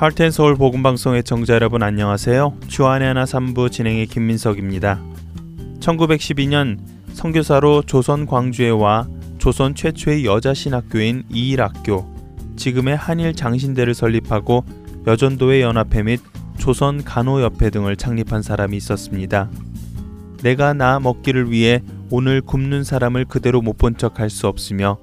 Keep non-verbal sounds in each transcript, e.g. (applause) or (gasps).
하트앤서울 복음방송의 청자 여러분 안녕하세요. 주안의 하나 3부 진행의 김민석입니다. 1912년 선교사로 조선 광주에 와 조선 최초의 여자 신학교인 이일학교, 지금의 한일 장신대를 설립하고 여전도의 연합회 및 조선 간호협회 등을 창립한 사람이 있었습니다. 내가 나 먹기를 위해 오늘 굶는 사람을 그대로 못 본 척 할 수 없으며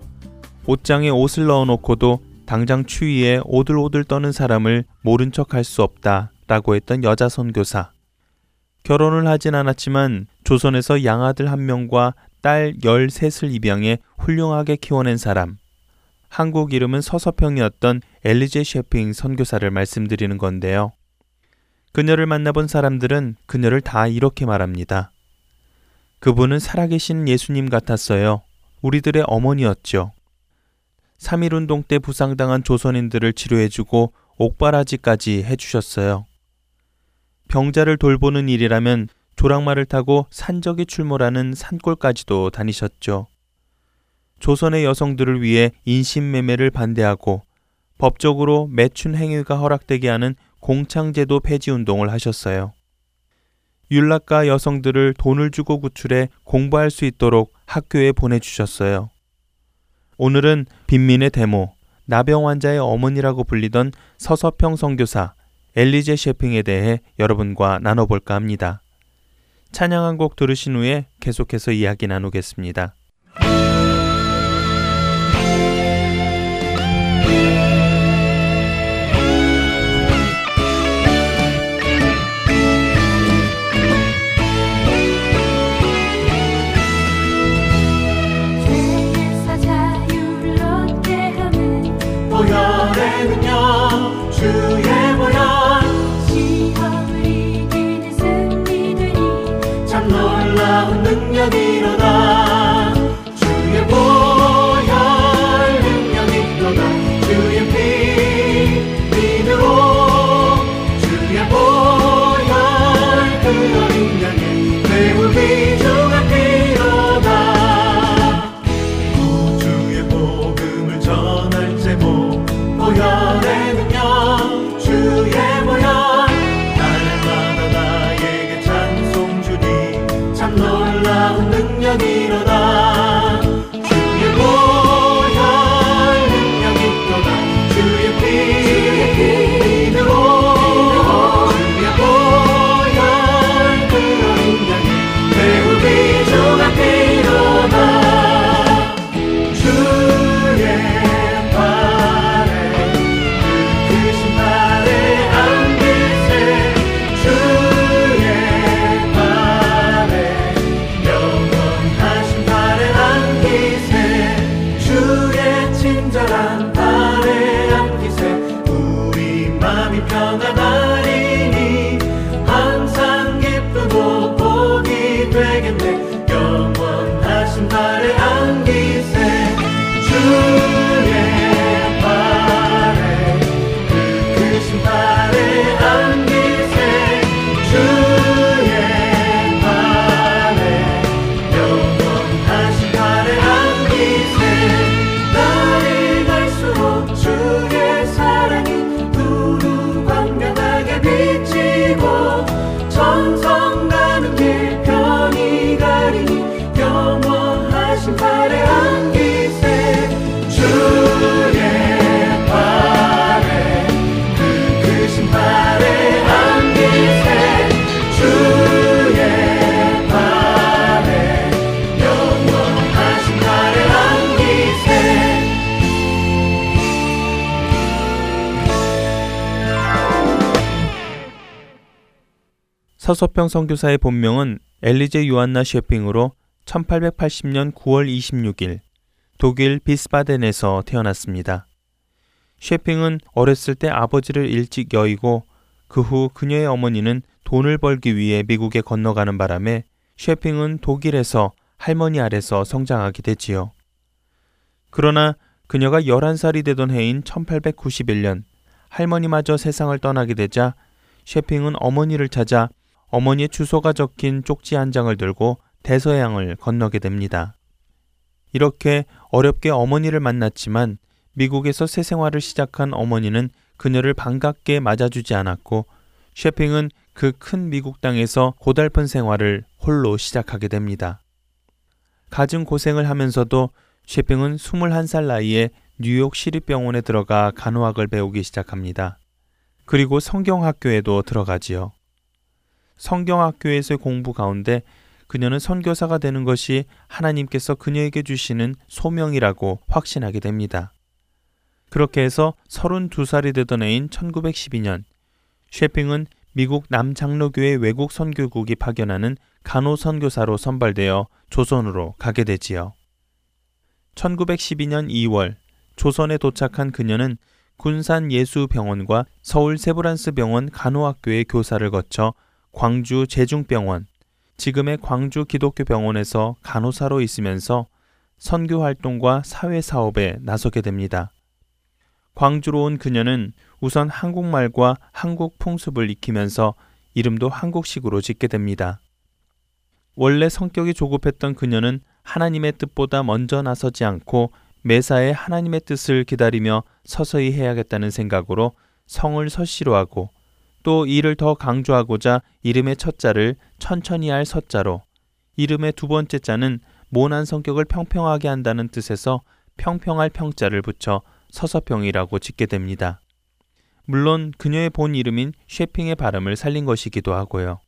옷장에 옷을 넣어놓고도 당장 추위에 오들오들 떠는 사람을 모른 척 할 수 없다 라고 했던 여자 선교사. 결혼을 하진 않았지만 조선에서 양아들 한 명과 딸 13을 입양해 훌륭하게 키워낸 사람. 한국 이름은 서서평이었던 엘리제 셰핑 선교사를 말씀드리는 건데요. 그녀를 만나본 사람들은 그녀를 다 이렇게 말합니다. 그분은 살아계신 예수님 같았어요. 우리들의 어머니였죠. 3.1운동 때 부상당한 조선인들을 치료해주고 옥바라지까지 해주셨어요. 병자를 돌보는 일이라면 조랑말을 타고 산적이 출몰하는 산골까지도 다니셨죠. 조선의 여성들을 위해 인신매매를 반대하고 법적으로 매춘 행위가 허락되게 하는 공창제도 폐지 운동을 하셨어요. 율락가 여성들을 돈을 주고 구출해 공부할 수 있도록 학교에 보내주셨어요. 오늘은 빈민의 데모, 나병 환자의 어머니라고 불리던 서서평 선교사 엘리제 셰핑에 대해 여러분과 나눠볼까 합니다. 찬양 한 곡 들으신 후에 계속해서 이야기 나누겠습니다. 서서평 선교사의 본명은 엘리제 요한나 셰핑으로 1880년 9월 26일 독일 비스바덴에서 태어났습니다. 셰핑은 어렸을 때 아버지를 일찍 여의고 그 후 그녀의 어머니는 돈을 벌기 위해 미국에 건너가는 바람에 셰핑은 독일에서 할머니 아래서 성장하게 되지요. 그러나 그녀가 11살이 되던 해인 1891년 할머니마저 세상을 떠나게 되자 셰핑은 어머니를 찾아 어머니의 주소가 적힌 쪽지 한 장을 들고 대서양을 건너게 됩니다. 이렇게 어렵게 어머니를 만났지만 미국에서 새 생활을 시작한 어머니는 그녀를 반갑게 맞아주지 않았고 쉐핑은 그 큰 미국 땅에서 고달픈 생활을 홀로 시작하게 됩니다. 갖은 고생을 하면서도 쉐핑은 21살 나이에 뉴욕 시립병원에 들어가 간호학을 배우기 시작합니다. 그리고 성경학교에도 들어가지요. 성경학교에서 의 공부 가운데 그녀는 선교사가 되는 것이 하나님께서 그녀에게 주시는 소명이라고 확신하게 됩니다. 그렇게 해서 32살이 되던 해인 1912년 쉐핑은 미국 남장로교회 외국 선교국이 파견하는 간호 선교사로 선발되어 조선으로 가게 되지요. 1912년 2월 조선에 도착한 그녀는 군산 예수병원과 서울 세브란스 병원 간호학교의 교사를 거쳐 광주 제중병원, 지금의 광주 기독교 병원에서 간호사로 있으면서 선교 활동과 사회 사업에 나서게 됩니다. 광주로 온 그녀는 우선 한국말과 한국 풍습을 익히면서 이름도 한국식으로 짓게 됩니다. 원래 성격이 조급했던 그녀는 하나님의 뜻보다 먼저 나서지 않고 매사에 하나님의 뜻을 기다리며 서서히 해야겠다는 생각으로 성을 서시로 하고 또 이를 더 강조하고자 이름의 첫 자를 천천히 할 서자로 이름의 두 번째 자는 모난 성격을 평평하게 한다는 뜻에서 평평할 평자를 붙여 서서평이라고 짓게 됩니다. 물론 그녀의 본 이름인 쉐핑의 발음을 살린 것이기도 하고요.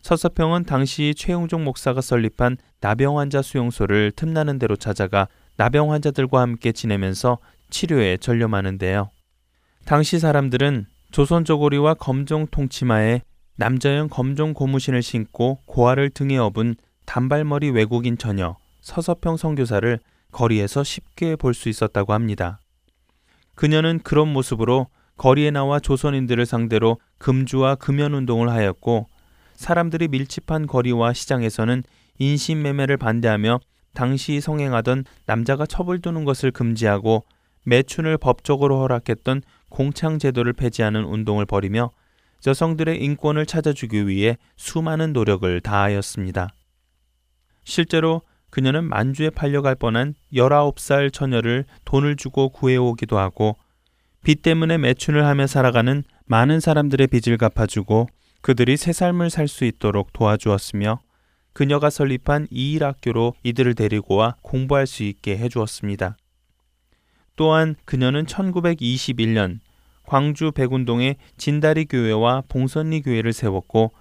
서서평은 당시 최용종 목사가 설립한 나병 환자 수용소를 틈나는 대로 찾아가 나병 환자들과 함께 지내면서 치료에 전념하는데요. 당시 사람들은 조선 저고리와 검정 통치마에 남자형 검정 고무신을 신고 고아를 등에 업은 단발머리 외국인 처녀 서서평 선교사를 거리에서 쉽게 볼 수 있었다고 합니다. 그녀는 그런 모습으로 거리에 나와 조선인들을 상대로 금주와 금연 운동을 하였고 사람들이 밀집한 거리와 시장에서는 인신매매를 반대하며 당시 성행하던 남자가 첩을 두는 것을 금지하고 매춘을 법적으로 허락했던 공창 제도를 폐지하는 운동을 벌이며 여성들의 인권을 찾아주기 위해 수많은 노력을 다하였습니다. 실제로 그녀는 만주에 팔려갈 뻔한 19살 처녀를 돈을 주고 구해오기도 하고 빚 때문에 매춘을 하며 살아가는 많은 사람들의 빚을 갚아주고 그들이 새 삶을 살 수 있도록 도와주었으며 그녀가 설립한 이일학교로 이들을 데리고 와 공부할 수 있게 해주었습니다. 또한 그녀는 1921년 광주 백운동에 진다리 교회와 봉선리 교회를 세웠고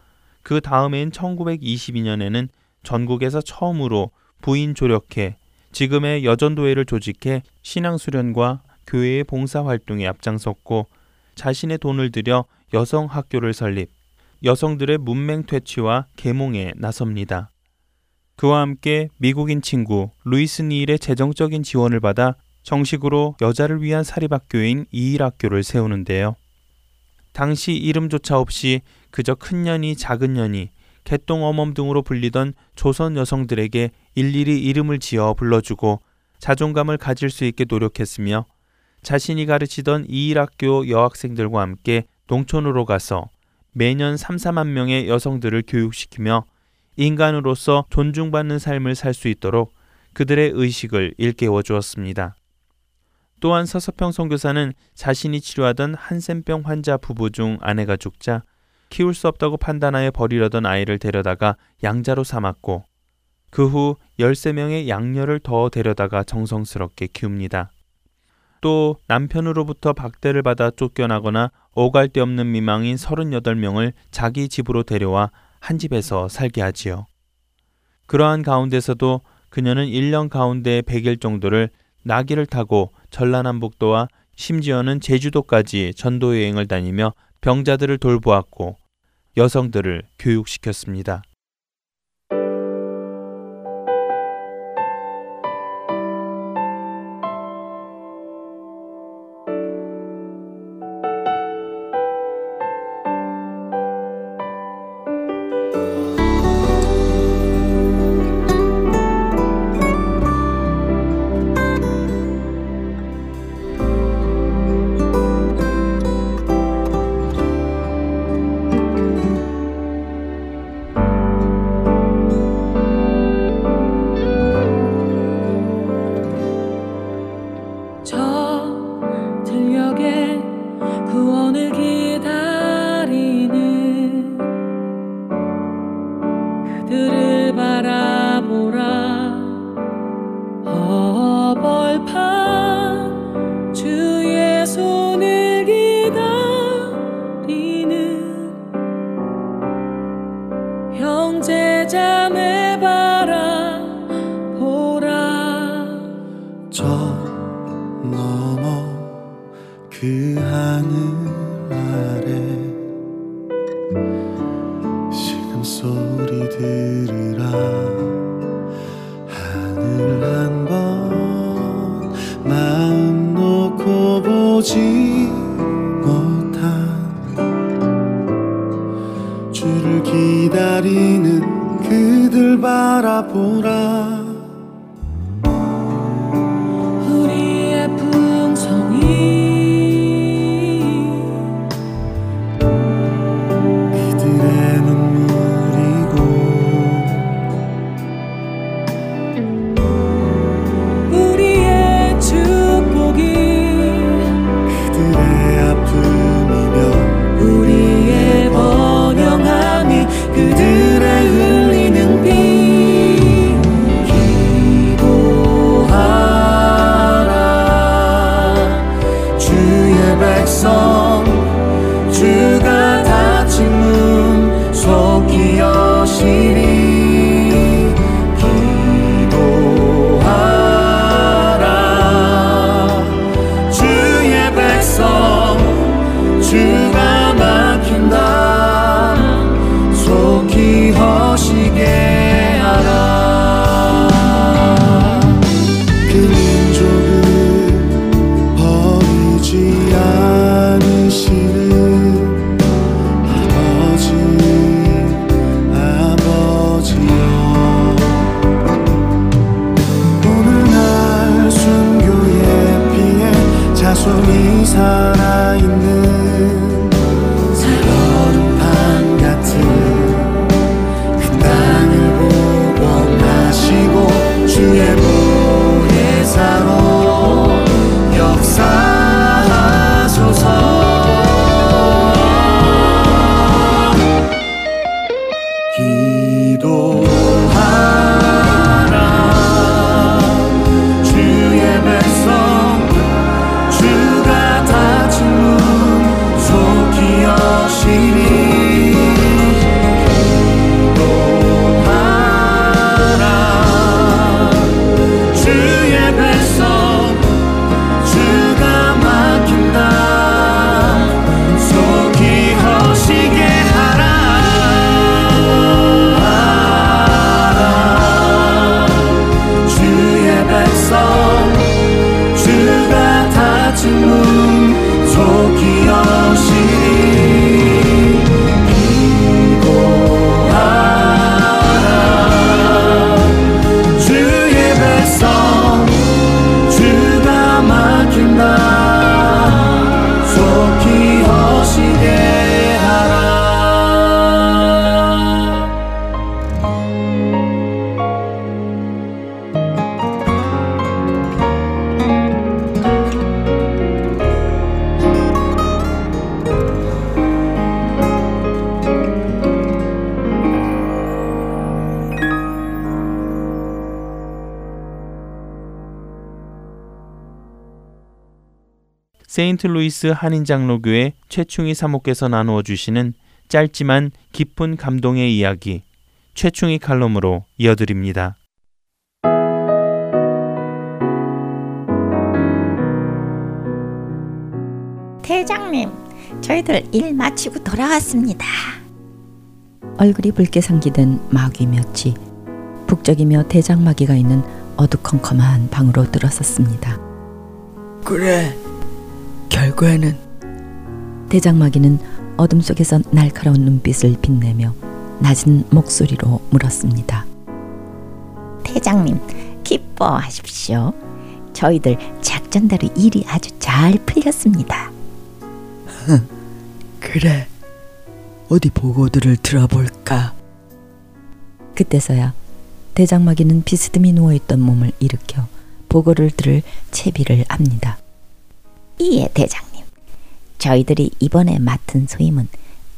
그 다음해인 1922년에는 전국에서 처음으로 부인 조력회, 지금의 여전도회를 조직해 신앙 수련과 교회의 봉사 활동에 앞장섰고 자신의 돈을 들여 여성 학교를 설립, 여성들의 문맹 퇴치와 계몽에 나섭니다. 그와 함께 미국인 친구 루이스 니일의 재정적인 지원을 받아 정식으로 여자를 위한 사립학교인 이일학교를 세우는데요. 당시 이름조차 없이 그저 큰 년이 작은 년이 개똥 어멈 등으로 불리던 조선 여성들에게 일일이 이름을 지어 불러주고 자존감을 가질 수 있게 노력했으며 자신이 가르치던 이일학교 여학생들과 함께 농촌으로 가서 매년 3, 4만 명의 여성들을 교육시키며 인간으로서 존중받는 삶을 살 수 있도록 그들의 의식을 일깨워 주었습니다. 또한 서서평 선교사는 자신이 치료하던 한센병 환자 부부 중 아내가 죽자 키울 수 없다고 판단하여 버리려던 아이를 데려다가 양자로 삼았고 그 후 13명의 양녀를 더 데려다가 정성스럽게 키웁니다. 또 남편으로부터 박대를 받아 쫓겨나거나 오갈 데 없는 미망인 38명을 자기 집으로 데려와 한 집에서 살게 하지요. 그러한 가운데서도 그녀는 1년 가운데 100일 정도를 나귀를 타고 전라남북도와 심지어는 제주도까지 전도 여행을 다니며 병자들을 돌보았고 여성들을 교육시켰습니다. 找 세인트루이스 한인장로교회 최충희 사모께서 나누어 주시는 짧지만 깊은 감동의 이야기 최충희 칼럼으로 이어드립니다. 대장님, 저희들 일 마치고 돌아왔습니다. 얼굴이 붉게 상기된 마귀 몇이 북적이며 대장마귀가 있는 어두컴컴한 방으로 들어섰습니다. 그래, 결과에는 대장마귀는 어둠 속에서 날카로운 눈빛을 빛내며 낮은 목소리로 물었습니다. 대장님, 기뻐하십시오. 저희들 작전대로 일이 아주 잘 풀렸습니다. (laughs) 그래, 어디 보고들을 들어볼까? 그때서야 대장마귀는 비스듬히 누워있던 몸을 일으켜 보고를 들을 채비를 합니다. 이에 대장님, 저희들이 이번에 맡은 소임은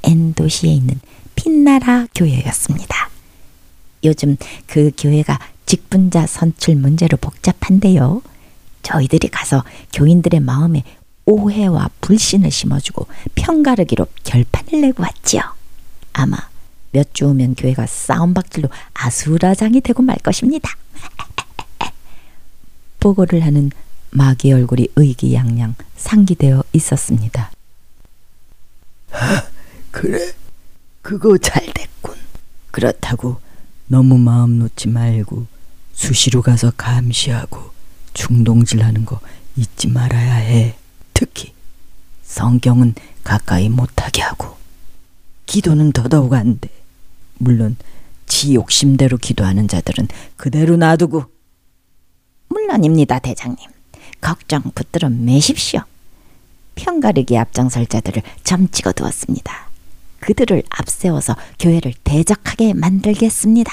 엔도시에 있는 핀나라 교회였습니다. 요즘 그 교회가 직분자 선출 문제로 복잡한데요. 저희들이 가서 교인들의 마음에 오해와 불신을 심어주고 평가르기로 결판을 내고 왔지요. 아마 몇 주 후면 교회가 싸움박질로 아수라장이 되고 말 것입니다. 보고를 하는 마귀 얼굴이 의기양양 상기되어 있었습니다. 그래, 그거 잘 됐군. 그렇다고 너무 마음 놓지 말고 수시로 가서 감시하고 중동질하는 거 잊지 말아야 해. 특히 성경은 가까이 못하게 하고 기도는 더더욱 안 돼. 물론 지 욕심대로 기도하는 자들은 그대로 놔두고 물론입니다, 대장님. 걱정 붙들어 매십시오. 편가르기 앞장설 자들을 점 찍어 두었습니다. 그들을 앞세워서 교회를 대적하게 만들겠습니다.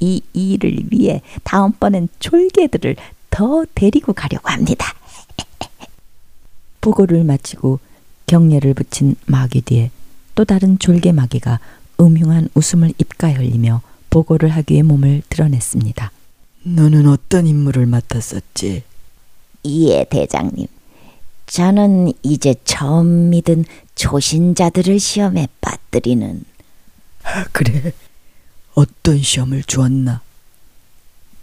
이 일을 위해 다음번엔 졸개들을 더 데리고 가려고 합니다. (laughs) 보고를 마치고 경례를 붙인 마귀 뒤에 또 다른 졸개 마귀가 음흉한 웃음을 입가에 흘리며 보고를 하기 위해 몸을 드러냈습니다. 너는 어떤 임무를 맡았었지? 이에 대장님, 저는 이제 처음 믿은 초신자들을 시험에 빠뜨리는 아, 그래. 어떤 시험을 주었나?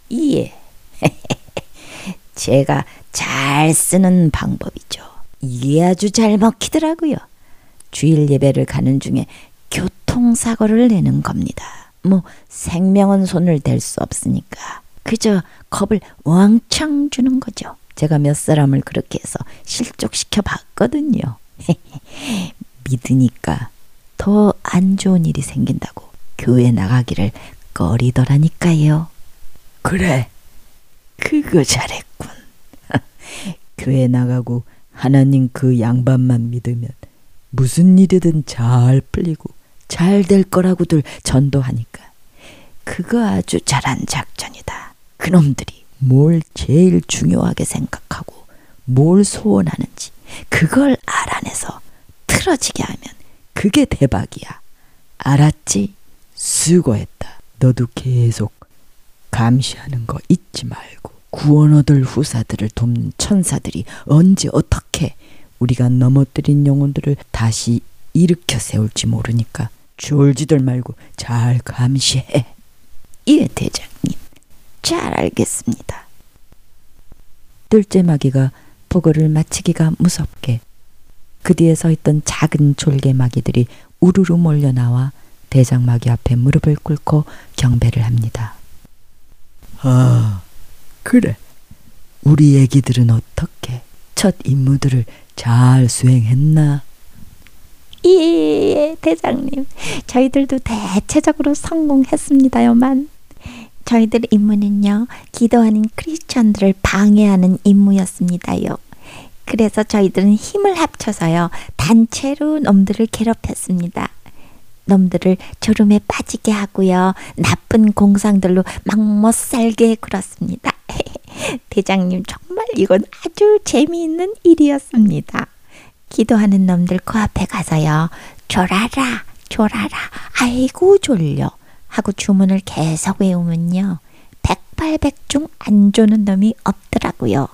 이에 (laughs) 제가 잘 쓰는 방법이죠. 이게 아주 잘 먹히더라고요. 주일 예배를 가는 중에 교통사고를 내는 겁니다. 뭐 생명은 손을 댈 수 없으니까 그저 겁을 왕창 주는 거죠. 제가 몇 사람을 그렇게 해서 실족시켜 봤거든요. (laughs) 믿으니까 더 안 좋은 일이 생긴다고 교회 나가기를 꺼리더라니까요. 그래. 그거 잘했군. (laughs) 교회 나가고 하나님 그 양반만 믿으면 무슨 일이든 잘 풀리고 잘 될 거라고들 전도하니까 그거 아주 잘한 작전이다. 그놈들이 뭘 제일 중요하게 생각하고 뭘 소원하는지 그걸 알아내서 틀어지게 하면 그게 대박이야. 알았지? 수고했다. 너도 계속 감시하는 거 잊지 말고 구원 얻을 후사들을 돕는 천사들이 언제 어떻게 우리가 넘어뜨린 영혼들을 다시 일으켜 세울지 모르니까 졸지들 말고 잘 감시해. 예, 대장님. 잘 알겠습니다. 둘째 마귀가 보고를 마치기가 무섭게 그 뒤에 서 있던 작은 졸개 마귀들이 우르르 몰려 나와 대장 마귀 앞에 무릎을 꿇고 경배를 합니다. 아, 그래. 우리 애기들은 어떻게 첫 임무들을 잘 수행했나? 예, 대장님. 저희들도 대체적으로 성공했습니다요만. 저희들 임무는요, 기도하는 크리스천들을 방해하는 임무였습니다요. 그래서 저희들은 힘을 합쳐서요, 단체로 놈들을 괴롭혔습니다. 놈들을 졸음에 빠지게 하고요, 나쁜 공상들로 막 못 살게 굴었습니다. (laughs) 대장님, 정말 이건 아주 재미있는 일이었습니다. 기도하는 놈들 코앞에 가서요, 졸아라, 졸아라, 아이고 졸려. 하고 주문을 계속 외우면요. 백발백 중 안 조는 놈이 없더라고요.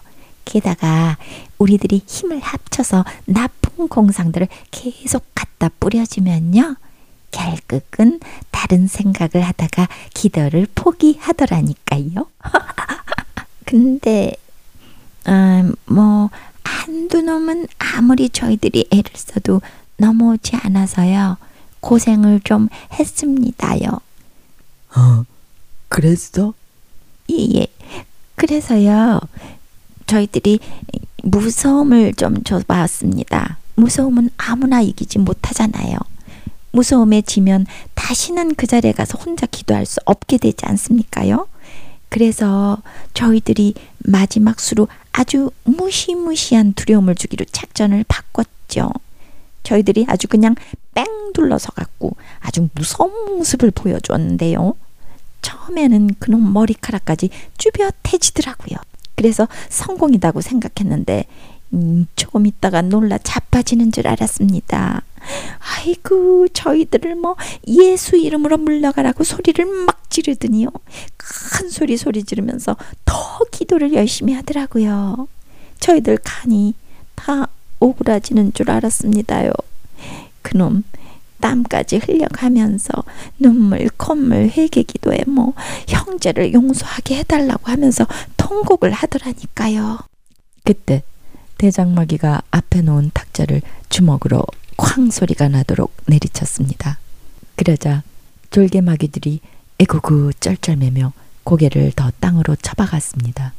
게다가 우리들이 힘을 합쳐서 나쁜 공상들을 계속 갖다 뿌려주면요. 결국은 다른 생각을 하다가 기도를 포기하더라니까요. (laughs) 근데 음, 뭐 한두 놈은 아무리 저희들이 애를 써도 넘어오지 않아서요. 고생을 좀 했습니다요. 어, 그랬어? 예, 예. 그래서요, 저희들이 무서움을 좀 줘봤습니다. 무서움은 아무나 이기지 못하잖아요. 무서움에 지면 다시는 그 자리에 가서 혼자 기도할 수 없게 되지 않습니까요? 그래서 저희들이 마지막 수로 아주 무시무시한 두려움을 주기로 작전을 바꿨죠. 저희들이 아주 그냥 뺑 둘러서 갖고 아주 무서운 모습을 보여줬는데요. 처음에는 그놈 머리카락까지 쭈뼛해지더라고요. 그래서 성공이다고 생각했는데 음, 조금 있다가 놀라 자빠지는 줄 알았습니다. 아이고 저희들을 뭐 예수 이름으로 물러가라고 소리를 막 지르더니요. 큰 소리 소리 지르면서 더 기도를 열심히 하더라고요. 저희들 간이 다 오그라지는 줄 알았습니다요. 그놈 땀까지 흘려가면서 눈물, 콧물, 회개 기도에 뭐 형제를 용서하게 해달라고 하면서 통곡을 하더라니까요. 그때 대장마귀가 앞에 놓은 탁자를 주먹으로 쾅 소리가 나도록 내리쳤습니다. 그러자 졸개마귀들이 애구구 쩔쩔매며 고개를 더 땅으로 쳐박았습니다.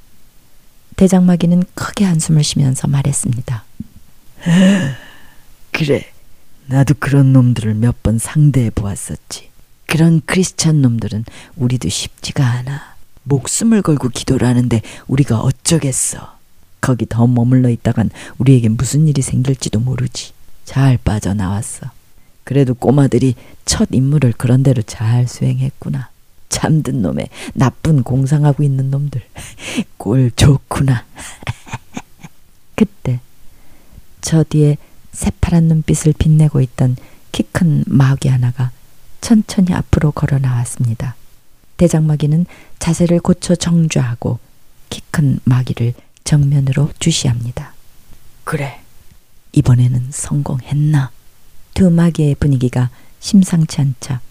대장마귀는 크게 한숨을 쉬면서 말했습니다. (gasps) 그래. 나도 그런 놈들을 몇 번 상대해 보았었지. 그런 크리스찬 놈들은 우리도 쉽지가 않아. 목숨을 걸고 기도를 하는데 우리가 어쩌겠어. 거기 더 머물러 있다간 우리에게 무슨 일이 생길지도 모르지. 잘 빠져나왔어. 그래도 꼬마들이 첫 임무를 그런대로 잘 수행했구나. 잠든 놈에 나쁜 공상하고 있는 놈들. (laughs) 꼴 좋구나. (laughs) 그때 저 뒤에 새파란 눈빛을 빛내고 있던 키 큰 마귀 하나가 천천히 앞으로 걸어 나왔습니다. 대장마귀는 자세를 고쳐 정좌하고 키 큰 마귀를 정면으로 주시합니다. 그래. 이번에는 성공했나? 두 마귀의 분위기가 심상치 않자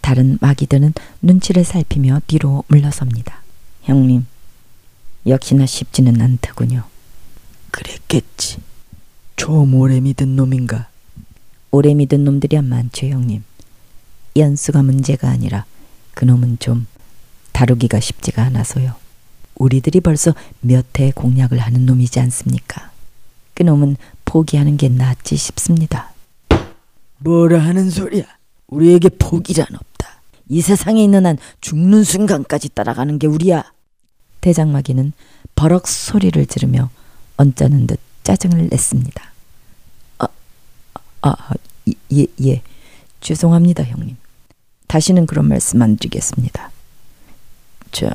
다른 마귀들은 눈치를 살피며 뒤로 물러섭니다. 형님, 역시나 쉽지는 않더군요. 그랬겠지. 좀 오래 믿은 놈인가? 오래 믿은 놈들이야 많죠, 형님. 연수가 문제가 아니라 그놈은 좀 다루기가 쉽지가 않아서요. 우리들이 벌써 몇 해 공략을 하는 놈이지 않습니까? 그놈은 포기하는 게 낫지 싶습니다. 뭐라 하는 소리야? 우리에게 포기란 없다. 이 세상에 있는 한 죽는 순간까지 따라가는 게 우리야. 대장마귀는 버럭 소리를 지르며 언짢은 듯 짜증을 냈습니다. 아, 아, 예, 예. 죄송합니다, 형님. 다시는 그런 말씀 안 드리겠습니다. 저,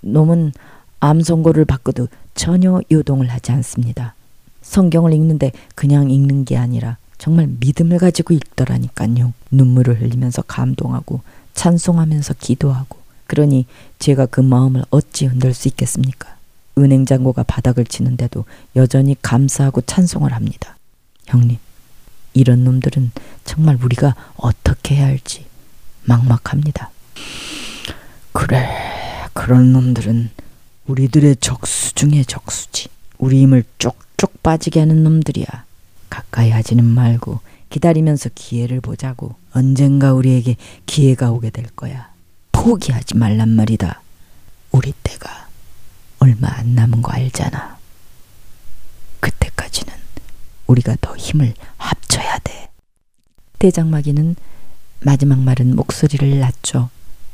놈은 암 선고를 받고도 전혀 요동을 하지 않습니다. 성경을 읽는데 그냥 읽는 게 아니라 정말 믿음을 가지고 읽더라니까요. 눈물을 흘리면서 감동하고 찬송하면서 기도하고 그러니 제가 그 마음을 어찌 흔들 수 있겠습니까? 은행 잔고가 바닥을 치는데도 여전히 감사하고 찬송을 합니다. 형님, 이런 놈들은 정말 우리가 어떻게 해야 할지 막막합니다. 그래, 그런 놈들은 우리들의 적수 중에 적수지. 우리 힘을 쪽쪽 빠지게 하는 놈들이야. 가까이 하지는 말고 기다리면서 기회를 보자고. 언젠가 우리에게 기회가 오게 될 거야. 포기하지 말란 말이다. 우리 때가 얼마 안 남은 거 알잖아. 그때까지는 우리가 더 힘을 합쳐야 돼. 대장마귀는 마지막 말은 목소리를 낮춰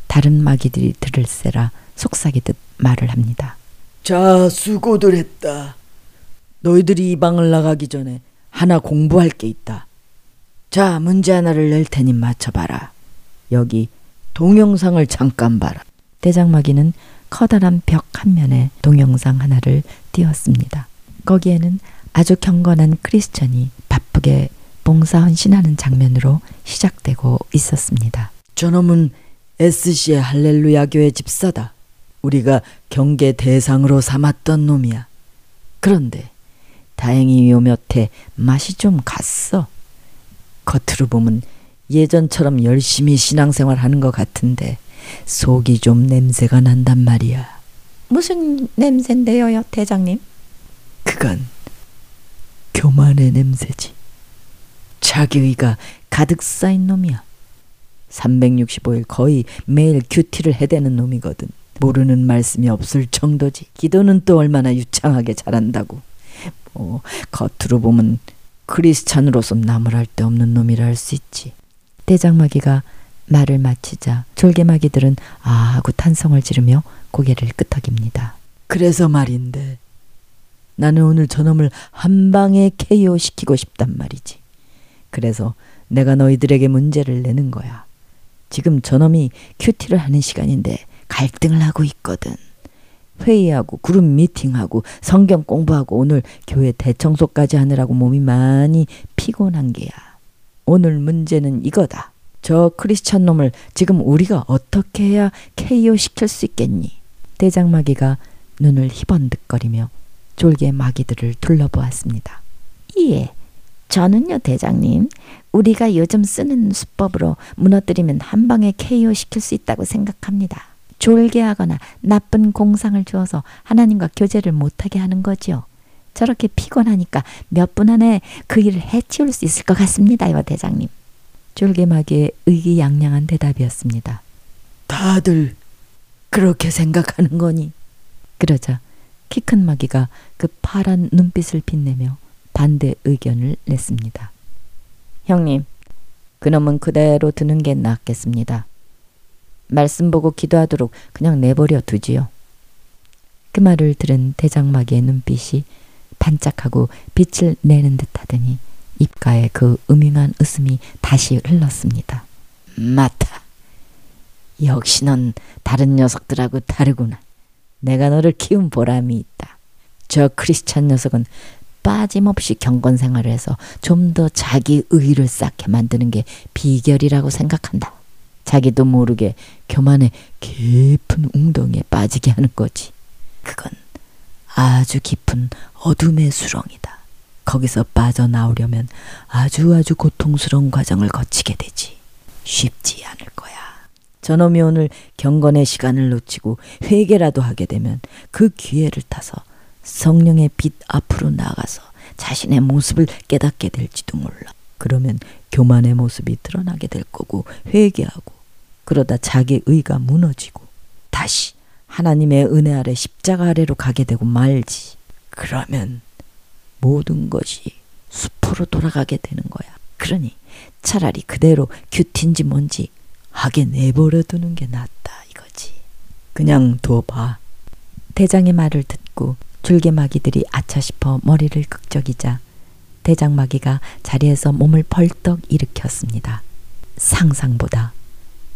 다른 마귀들이 들을세라 속삭이듯 말을 합니다. 자, 수고들 했다. 너희들이 이 방을 나가기 전에 하나 공부할 게 있다. 자, 문제 하나를 낼 테니 맞춰봐라. 여기 동영상을 잠깐 봐라. 대장마귀는 커다란 벽 한 면에 동영상 하나를 띄웠습니다. 거기에는 아주 경건한 크리스천이 바쁘게 봉사 헌신하는 장면으로 시작되고 있었습니다. 저놈은 SC의 할렐루야 교회 집사다. 우리가 경계 대상으로 삼았던 놈이야. 그런데 다행히 요몇 해 맛이 좀 갔어. 겉으로 보면 예전처럼 열심히 신앙생활 하는 것 같은데 속이 좀 냄새가 난단 말이야. 무슨 냄새인데요, 대장님? 그건 교만의 냄새지. 자기의가 가득 쌓인 놈이야. 365일 거의 매일 큐티를 해대는 놈이거든. 모르는 말씀이 없을 정도지. 기도는 또 얼마나 유창하게 잘한다고. 뭐 겉으로 보면 크리스찬으로서 나무랄 데 없는 놈이라 할 수 있지. 대장마귀가 말을 마치자 졸개마귀들은 아 하고 탄성을 지르며 고개를 끄덕입니다. 그래서 말인데 나는 오늘 저놈을 한 방에 KO 시키고 싶단 말이지. 그래서 내가 너희들에게 문제를 내는 거야. 지금 저놈이 큐티를 하는 시간인데 갈등을 하고 있거든. 회의하고 그룹 미팅하고 성경 공부하고 오늘 교회 대청소까지 하느라고 몸이 많이 피곤한 게야. 오늘 문제는 이거다. 저 크리스천 놈을 지금 우리가 어떻게 해야 KO 시킬 수 있겠니? 대장마귀가 눈을 희번득거리며 졸개 마귀들을 둘러보았습니다. 예, 저는요 대장님, 우리가 요즘 쓰는 수법으로 무너뜨리면 한 방에 KO 시킬 수 있다고 생각합니다. 졸개하거나 나쁜 공상을 주어서 하나님과 교제를 못하게 하는 거지요. 저렇게 피곤하니까 몇 분 안에 그 일을 해치울 수 있을 것 같습니다요, 대장님. 졸개마귀의 의기양양한 대답이었습니다. 다들 그렇게 생각하는 거니? 그러자 키 큰 마귀가 그 파란 눈빛을 빛내며 반대 의견을 냈습니다. 형님, 그놈은 그대로 두는 게 낫겠습니다. 말씀 보고 기도하도록 그냥 내버려 두지요. 그 말을 들은 대장마귀의 눈빛이 반짝하고 빛을 내는 듯 하더니 입가에 그 음흉한 웃음이 다시 흘렀습니다. 맞다. 역시 넌 다른 녀석들하고 다르구나. 내가 너를 키운 보람이 있다. 저 크리스찬 녀석은 빠짐없이 경건 생활을 해서 좀 더 자기 의를 쌓게 만드는 게 비결이라고 생각한다. 자기도 모르게 교만의 깊은 웅덩이에 빠지게 하는 거지. 그건 아주 깊은 어둠의 수렁이다. 거기서 빠져나오려면 아주 아주 고통스러운 과정을 거치게 되지. 쉽지 않을 거야. 저놈이 오늘 경건의 시간을 놓치고 회개라도 하게 되면 그 기회를 타서 성령의 빛 앞으로 나가서 자신의 모습을 깨닫게 될지도 몰라. 그러면 교만의 모습이 드러나게 될 거고 회개하고 그러다 자기 의가 무너지고 다시 하나님의 은혜 아래 십자가 아래로 가게 되고 말지. 그러면 모든 것이 숲으로 돌아가게 되는 거야. 그러니 차라리 그대로 큐티인지 뭔지 하게 내버려 두는 게 낫다 이거지. 그냥 둬봐. 대장의 말을 듣고 줄개마귀들이 아차 싶어 머리를 극적이자 대장마귀가 자리에서 몸을 벌떡 일으켰습니다. 상상보다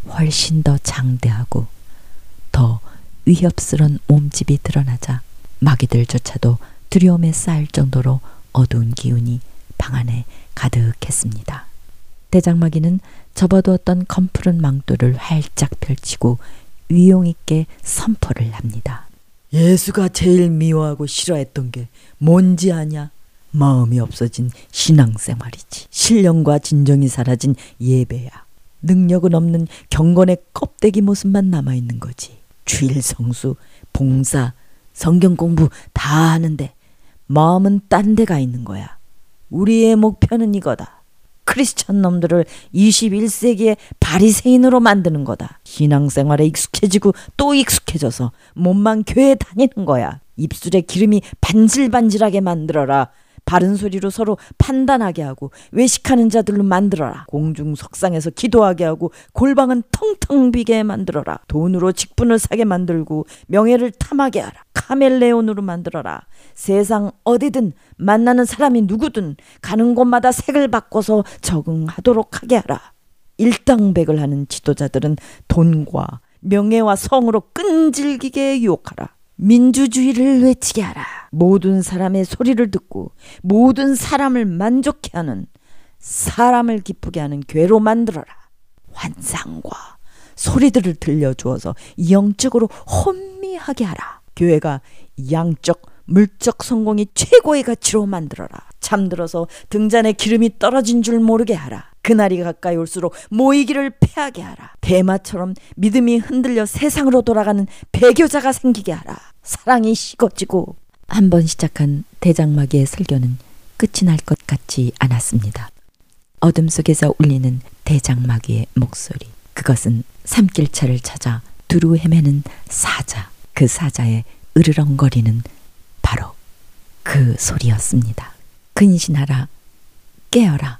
훨씬 더 장대하고 더 위협스런 몸집이 드러나자 마귀들조차도 두려움에 쌓일 정도로 어두운 기운이 방 안에 가득했습니다. 대장마귀는 접어두었던 검푸른 망토를 활짝 펼치고 위용 있게 선포를 합니다. 예수가 제일 미워하고 싫어했던 게 뭔지 아냐? 마음이 없어진 신앙생활이지. 신령과 진정이 사라진 예배야. 능력은 없는 경건의 껍데기 모습만 남아있는 거지. 주일 성수, 봉사, 성경 공부 다 하는데 마음은 딴 데가 있는 거야. 우리의 목표는 이거다. 크리스천 놈들을 21세기의 바리새인으로 만드는 거다. 신앙생활에 익숙해지고 또 익숙해져서 몸만 교회 다니는 거야. 입술에 기름이 반질반질하게 만들어라. 바른 소리로 서로 판단하게 하고 외식하는 자들로 만들어라. 공중 석상에서 기도하게 하고 골방은 텅텅 비게 만들어라. 돈으로 직분을 사게 만들고 명예를 탐하게 하라. 카멜레온으로 만들어라. 세상 어디든 만나는 사람이 누구든 가는 곳마다 색을 바꿔서 적응하도록 하게 하라. 일당백을 하는 지도자들은 돈과 명예와 성으로 끈질기게 유혹하라. 민주주의를 외치게 하라. 모든 사람의 소리를 듣고 모든 사람을 만족해 하는 사람을 기쁘게 하는 괴로 만들어라. 환상과 소리들을 들려주어서 영적으로 혼미하게 하라. 교회가 양적 물적 성공이 최고의 가치로 만들어라. 잠들어서 등잔에 기름이 떨어진 줄 모르게 하라. 그날이 가까이 올수록 모이기를 패하게 하라. 대마처럼 믿음이 흔들려 세상으로 돌아가는 배교자가 생기게 하라. 사랑이 식어지고 한번 시작한 대장마귀의 설교는 끝이 날 것 같지 않았습니다. 어둠 속에서 울리는 대장마귀의 목소리. 그것은 삼길차를 찾아 두루 헤매는 사자. 그 사자의 으르렁거리는 바로 그 소리였습니다. 근신하라, 깨어라.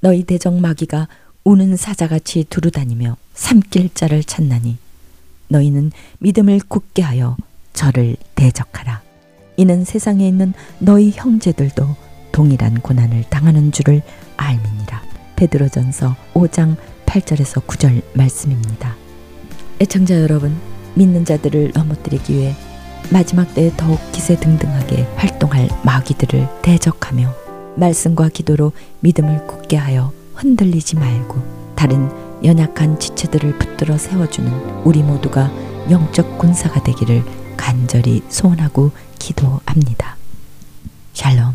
너희 대적 마귀가 우는 사자같이 두루 다니며 삼킬자를 찾나니 너희는 믿음을 굳게 하여 저를 대적하라. 이는 세상에 있는 너희 형제들도 동일한 고난을 당하는 줄을 알미니라. 베드로전서 5장 8절에서 9절 말씀입니다. 애청자 여러분, 믿는 자들을 넘어뜨리기 위해 마지막 때에 더욱 기세 등등하게 활동할 마귀들을 대적하며 말씀과 기도로 믿음을 굳게 하여 흔들리지 말고 다른 연약한 지체들을 붙들어 세워주는 우리 모두가 영적 군사가 되기를 간절히 소원하고 기도합니다. 샬롬.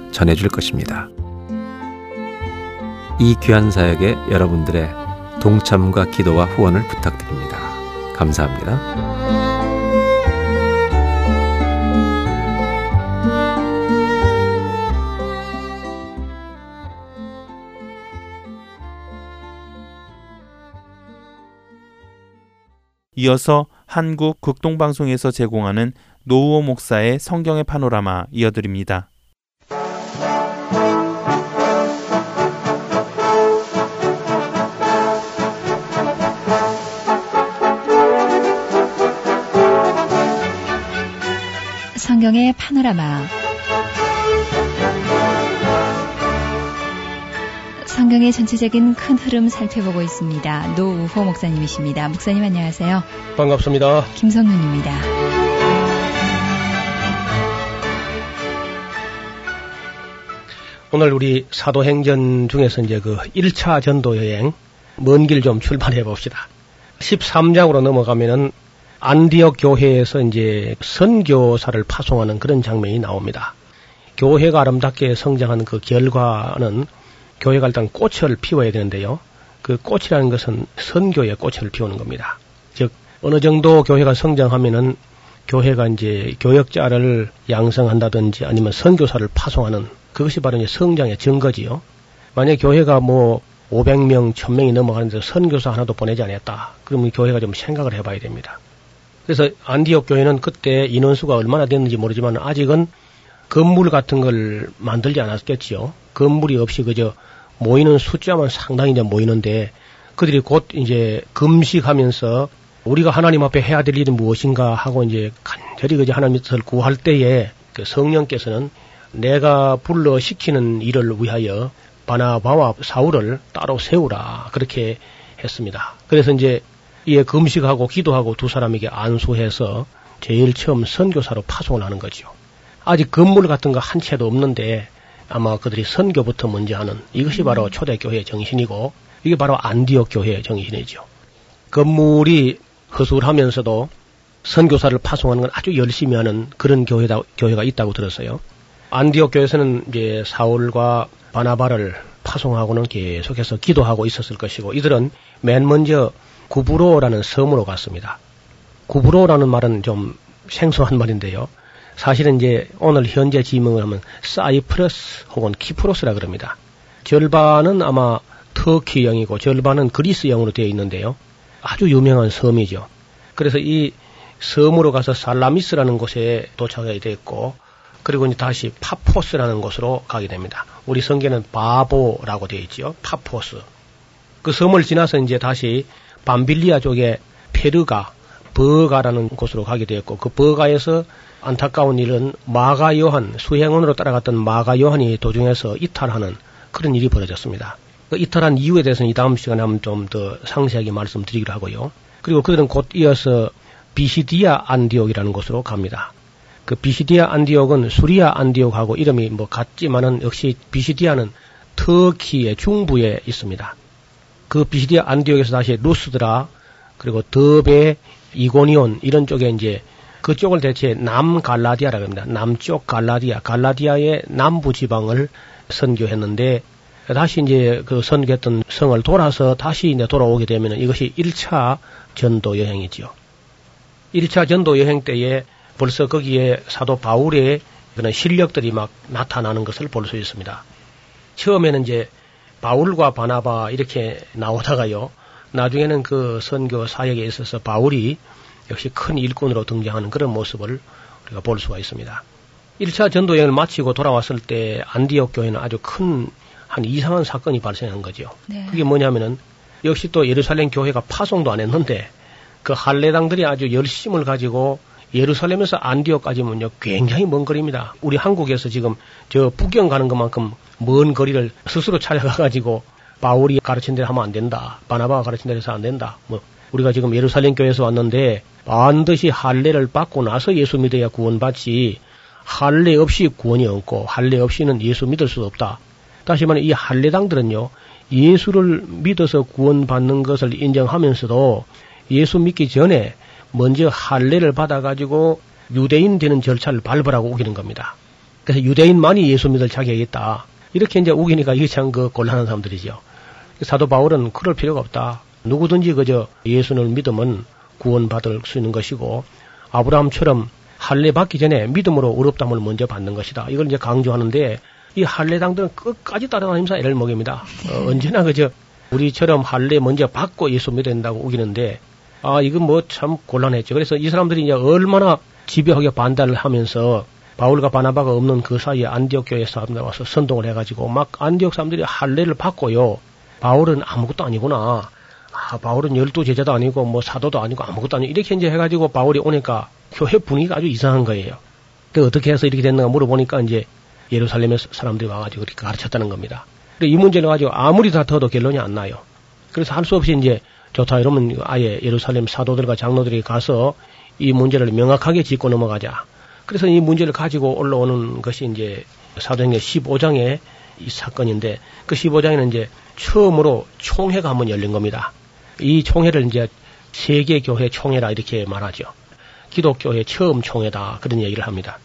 전해줄 것입니다. 이 귀한 사역에 여러분들의 동참과 기도와 후원을 부탁드립니다. 감사합니다. 이어서 한국 극동방송에서 제공하는 노우호 목사의 성경의 파노라마 이어드립니다. 성경의 파노라마 성경의 전체적인 큰 흐름 살펴보고 있습니다. 노우호 목사님이십니다. 목사님 안녕하세요. 반갑습니다. 김성윤입니다. 오늘 우리 사도행전 중에서 이제 그 1차 전도 여행 먼 길 좀 출발해 봅시다. 13장으로 넘어가면은 안디옥 교회에서 이제 선교사를 파송하는 그런 장면이 나옵니다. 교회가 아름답게 성장한 그 결과는 교회가 일단 꽃을 피워야 되는데요. 그 꽃이라는 것은 선교의 꽃을 피우는 겁니다. 즉 어느 정도 교회가 성장하면은 교회가 이제 교역자를 양성한다든지 아니면 선교사를 파송하는 그것이 바로 이제 성장의 증거지요. 만약 교회가 뭐 500명, 1000명이 넘어가는데 선교사 하나도 보내지 않았다. 그러면 교회가 좀 생각을 해봐야 됩니다. 그래서 안디옥 교회는 그때 인원수가 얼마나 됐는지 모르지만 아직은 건물 같은 걸 만들지 않았겠지요. 건물이 없이 그저 모이는 숫자만 상당히 이제 모이는데 그들이 곧 이제 금식하면서 우리가 하나님 앞에 해야 될 일이 무엇인가 하고 이제 간절히 그저 하나님을 구할 때에 그 성령께서는 내가 불러 시키는 일을 위하여 바나바와 사울을 따로 세우라 그렇게 했습니다. 그래서 이제 이에 금식하고 기도하고 두 사람에게 안수해서 제일 처음 선교사로 파송을 하는 거죠. 아직 건물 같은 거 한 채도 없는데 아마 그들이 선교부터 먼저 하는 이것이 바로 초대교회의 정신이고 이게 바로 안디옥 교회의 정신이죠. 건물이 허술하면서도 선교사를 파송하는 건 아주 열심히 하는 그런 교회다, 교회가 있다고 들었어요. 안디옥 교회에서는 이제 사울과 바나바를 파송하고는 계속해서 기도하고 있었을 것이고 이들은 맨 먼저 구브로라는 섬으로 갔습니다. 구브로라는 말은 좀 생소한 말인데요. 사실은 이제 오늘 현재 지명을 하면 사이프러스 혹은 키프로스라 그럽니다. 절반은 아마 터키형이고 절반은 그리스형으로 되어 있는데요. 아주 유명한 섬이죠. 그래서 이 섬으로 가서 살라미스라는 곳에 도착하게 됐고 그리고 이제 다시 파포스라는 곳으로 가게 됩니다. 우리 성경은 바보라고 되어 있죠. 파포스. 그 섬을 지나서 이제 다시 밤빌리아 쪽에 페르가, 버가라는 곳으로 가게 되었고 그 버가에서 안타까운 일은 마가 요한, 수행원으로 따라갔던 마가 요한이 도중에서 이탈하는 그런 일이 벌어졌습니다. 그 이탈한 이유에 대해서는 이 다음 시간에 한번 좀 더 상세하게 말씀드리기로 하고요. 그리고 그들은 곧 이어서 비시디아 안디옥이라는 곳으로 갑니다. 그 비시디아 안디옥은 수리아 안디옥하고 이름이 뭐 같지만은 역시 비시디아는 터키의 중부에 있습니다. 그 비시디아 안디옥에서 다시 루스드라 그리고 더베 이고니온 이런 쪽에 이제 그쪽을 대체 남 갈라디아라고 합니다. 남쪽 갈라디아, 갈라디아의 남부 지방을 선교했는데 다시 이제 그 선교했던 성을 돌아서 다시 이제 돌아오게 되면 이것이 1차 전도 여행이지요. 1차 전도 여행 때에 벌써 거기에 사도 바울의 그런 실력들이 막 나타나는 것을 볼 수 있습니다. 처음에는 이제 바울과 바나바 이렇게 나오다가요. 나중에는 그 선교 사역에 있어서 바울이 역시 큰 일꾼으로 등장하는 그런 모습을 우리가 볼 수가 있습니다. 1차 전도 여행을 마치고 돌아왔을 때 안디옥 교회는 아주 큰 한 이상한 사건이 발생한 거죠. 네. 그게 뭐냐면은 역시 또 예루살렘 교회가 파송도 안 했는데 그 할례당들이 아주 열심을 가지고 예루살렘에서 안디옥까지는요 굉장히 먼 거리입니다. 우리 한국에서 지금 저 북경 가는 것만큼 먼 거리를 스스로 찾아가 가지고 바울이 가르친 대로 하면 안 된다. 바나바가 가르친 대로 해서 안 된다. 뭐 우리가 지금 예루살렘 교회에서 왔는데 반드시 할례를 받고 나서 예수 믿어야 구원받지 할례 없이 구원이 없고 할례 없이는 예수 믿을 수 없다. 다시 말해 이 할례당들은요 예수를 믿어서 구원받는 것을 인정하면서도 예수 믿기 전에 먼저 할례를 받아가지고 유대인 되는 절차를 밟으라고 우기는 겁니다. 그래서 유대인만이 예수 믿을 자격이 있다. 이렇게 이제 우기니까 이게 참 그 곤란한 사람들이죠. 사도 바울은 그럴 필요가 없다. 누구든지 그저 예수를 믿으면 구원받을 수 있는 것이고 아브라함처럼 할례 받기 전에 믿음으로 의롭담을 먼저 받는 것이다. 이걸 이제 강조하는데 이 할례당들은 끝까지 따라다니면서 애를 먹입니다. 어, 언제나 그저 우리처럼 할례 먼저 받고 예수 믿어야 된다고 우기는데 아 이건 뭐 참 곤란했죠. 그래서 이 사람들이 이제 얼마나 집요하게 반대를 하면서 바울과 바나바가 없는 그 사이에 안디옥 교회 사람들 와서 선동을 해가지고 막 안디옥 사람들이 할례를 받고요. 바울은 아무것도 아니구나. 아, 바울은 열두 제자도 아니고 뭐 사도도 아니고 아무것도 아니고 이렇게 이제 해가지고 바울이 오니까 교회 분위기가 아주 이상한 거예요. 그 어떻게 해서 이렇게 됐는가 물어보니까 이제 예루살렘에 사람들이 와가지고 그렇게 가르쳤다는 겁니다. 이 문제를 가지고 아무리 다퉈도 결론이 안 나요. 그래서 할 수 없이 이제 좋다 이러면 아예 예루살렘 사도들과 장로들이 가서 이 문제를 명확하게 짚고 넘어가자. 그래서 이 문제를 가지고 올라오는 것이 이제 사도행전 15장의 이 사건인데 그 15장에는 이제 처음으로 총회가 한번 열린 겁니다. 이 총회를 이제 세계 교회 총회라 이렇게 말하죠. 기독교회 처음 총회다 그런 얘기를 합니다.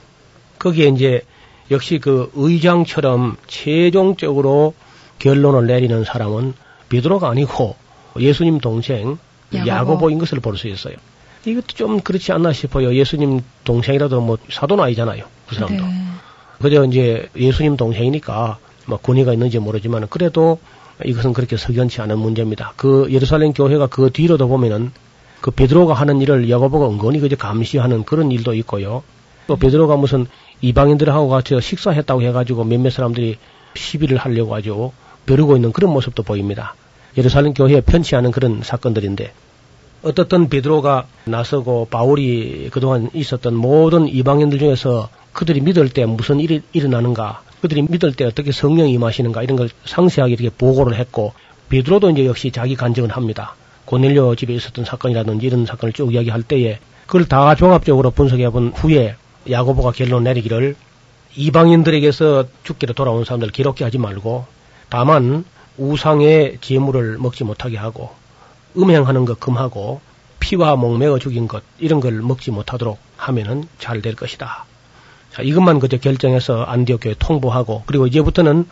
거기에 이제 역시 그 의장처럼 최종적으로 결론을 내리는 사람은 베드로가 아니고 예수님 동생 야고보. 야고보 인 것을 볼 수 있어요. 이것도 좀 그렇지 않나 싶어요. 예수님 동생이라도 뭐 사도는 아니잖아요. 그 사람도. 네. 그저 이제 예수님 동생이니까 뭐 권위가 있는지 모르지만 그래도 이것은 그렇게 석연치 않은 문제입니다. 그 예루살렘 교회가 그 뒤로도 보면은 그 베드로가 하는 일을 야고보가 은근히 그저 감시하는 그런 일도 있고요. 또 베드로가 무슨 이방인들하고 같이 식사했다고 해가지고 몇몇 사람들이 시비를 하려고 아주 벼르고 있는 그런 모습도 보입니다. 예루살렘 교회에 편치 않은 그런 사건들인데 어떻든 베드로가 나서고 바울이 그동안 있었던 모든 이방인들 중에서 그들이 믿을 때 무슨 일이 일어나는가 그들이 믿을 때 어떻게 성령이 임하시는가 이런 걸 상세하게 이렇게 보고를 했고 베드로도 이제 역시 자기 간증을 합니다. 고넬료 집에 있었던 사건이라든지 이런 사건을 쭉 이야기할 때에 그걸 다 종합적으로 분석해 본 후에 야고보가 결론 내리기를 이방인들에게서 죽기로 돌아온 사람들 기록해 하지 말고 다만 우상의 재물을 먹지 못하게 하고 음행하는 것 금하고 피와 목매어 죽인 것 이런 걸 먹지 못하도록 하면은 잘 될 것이다. 자, 이것만 그저 결정해서 안디옥 교회 통보하고 그리고 이제부터는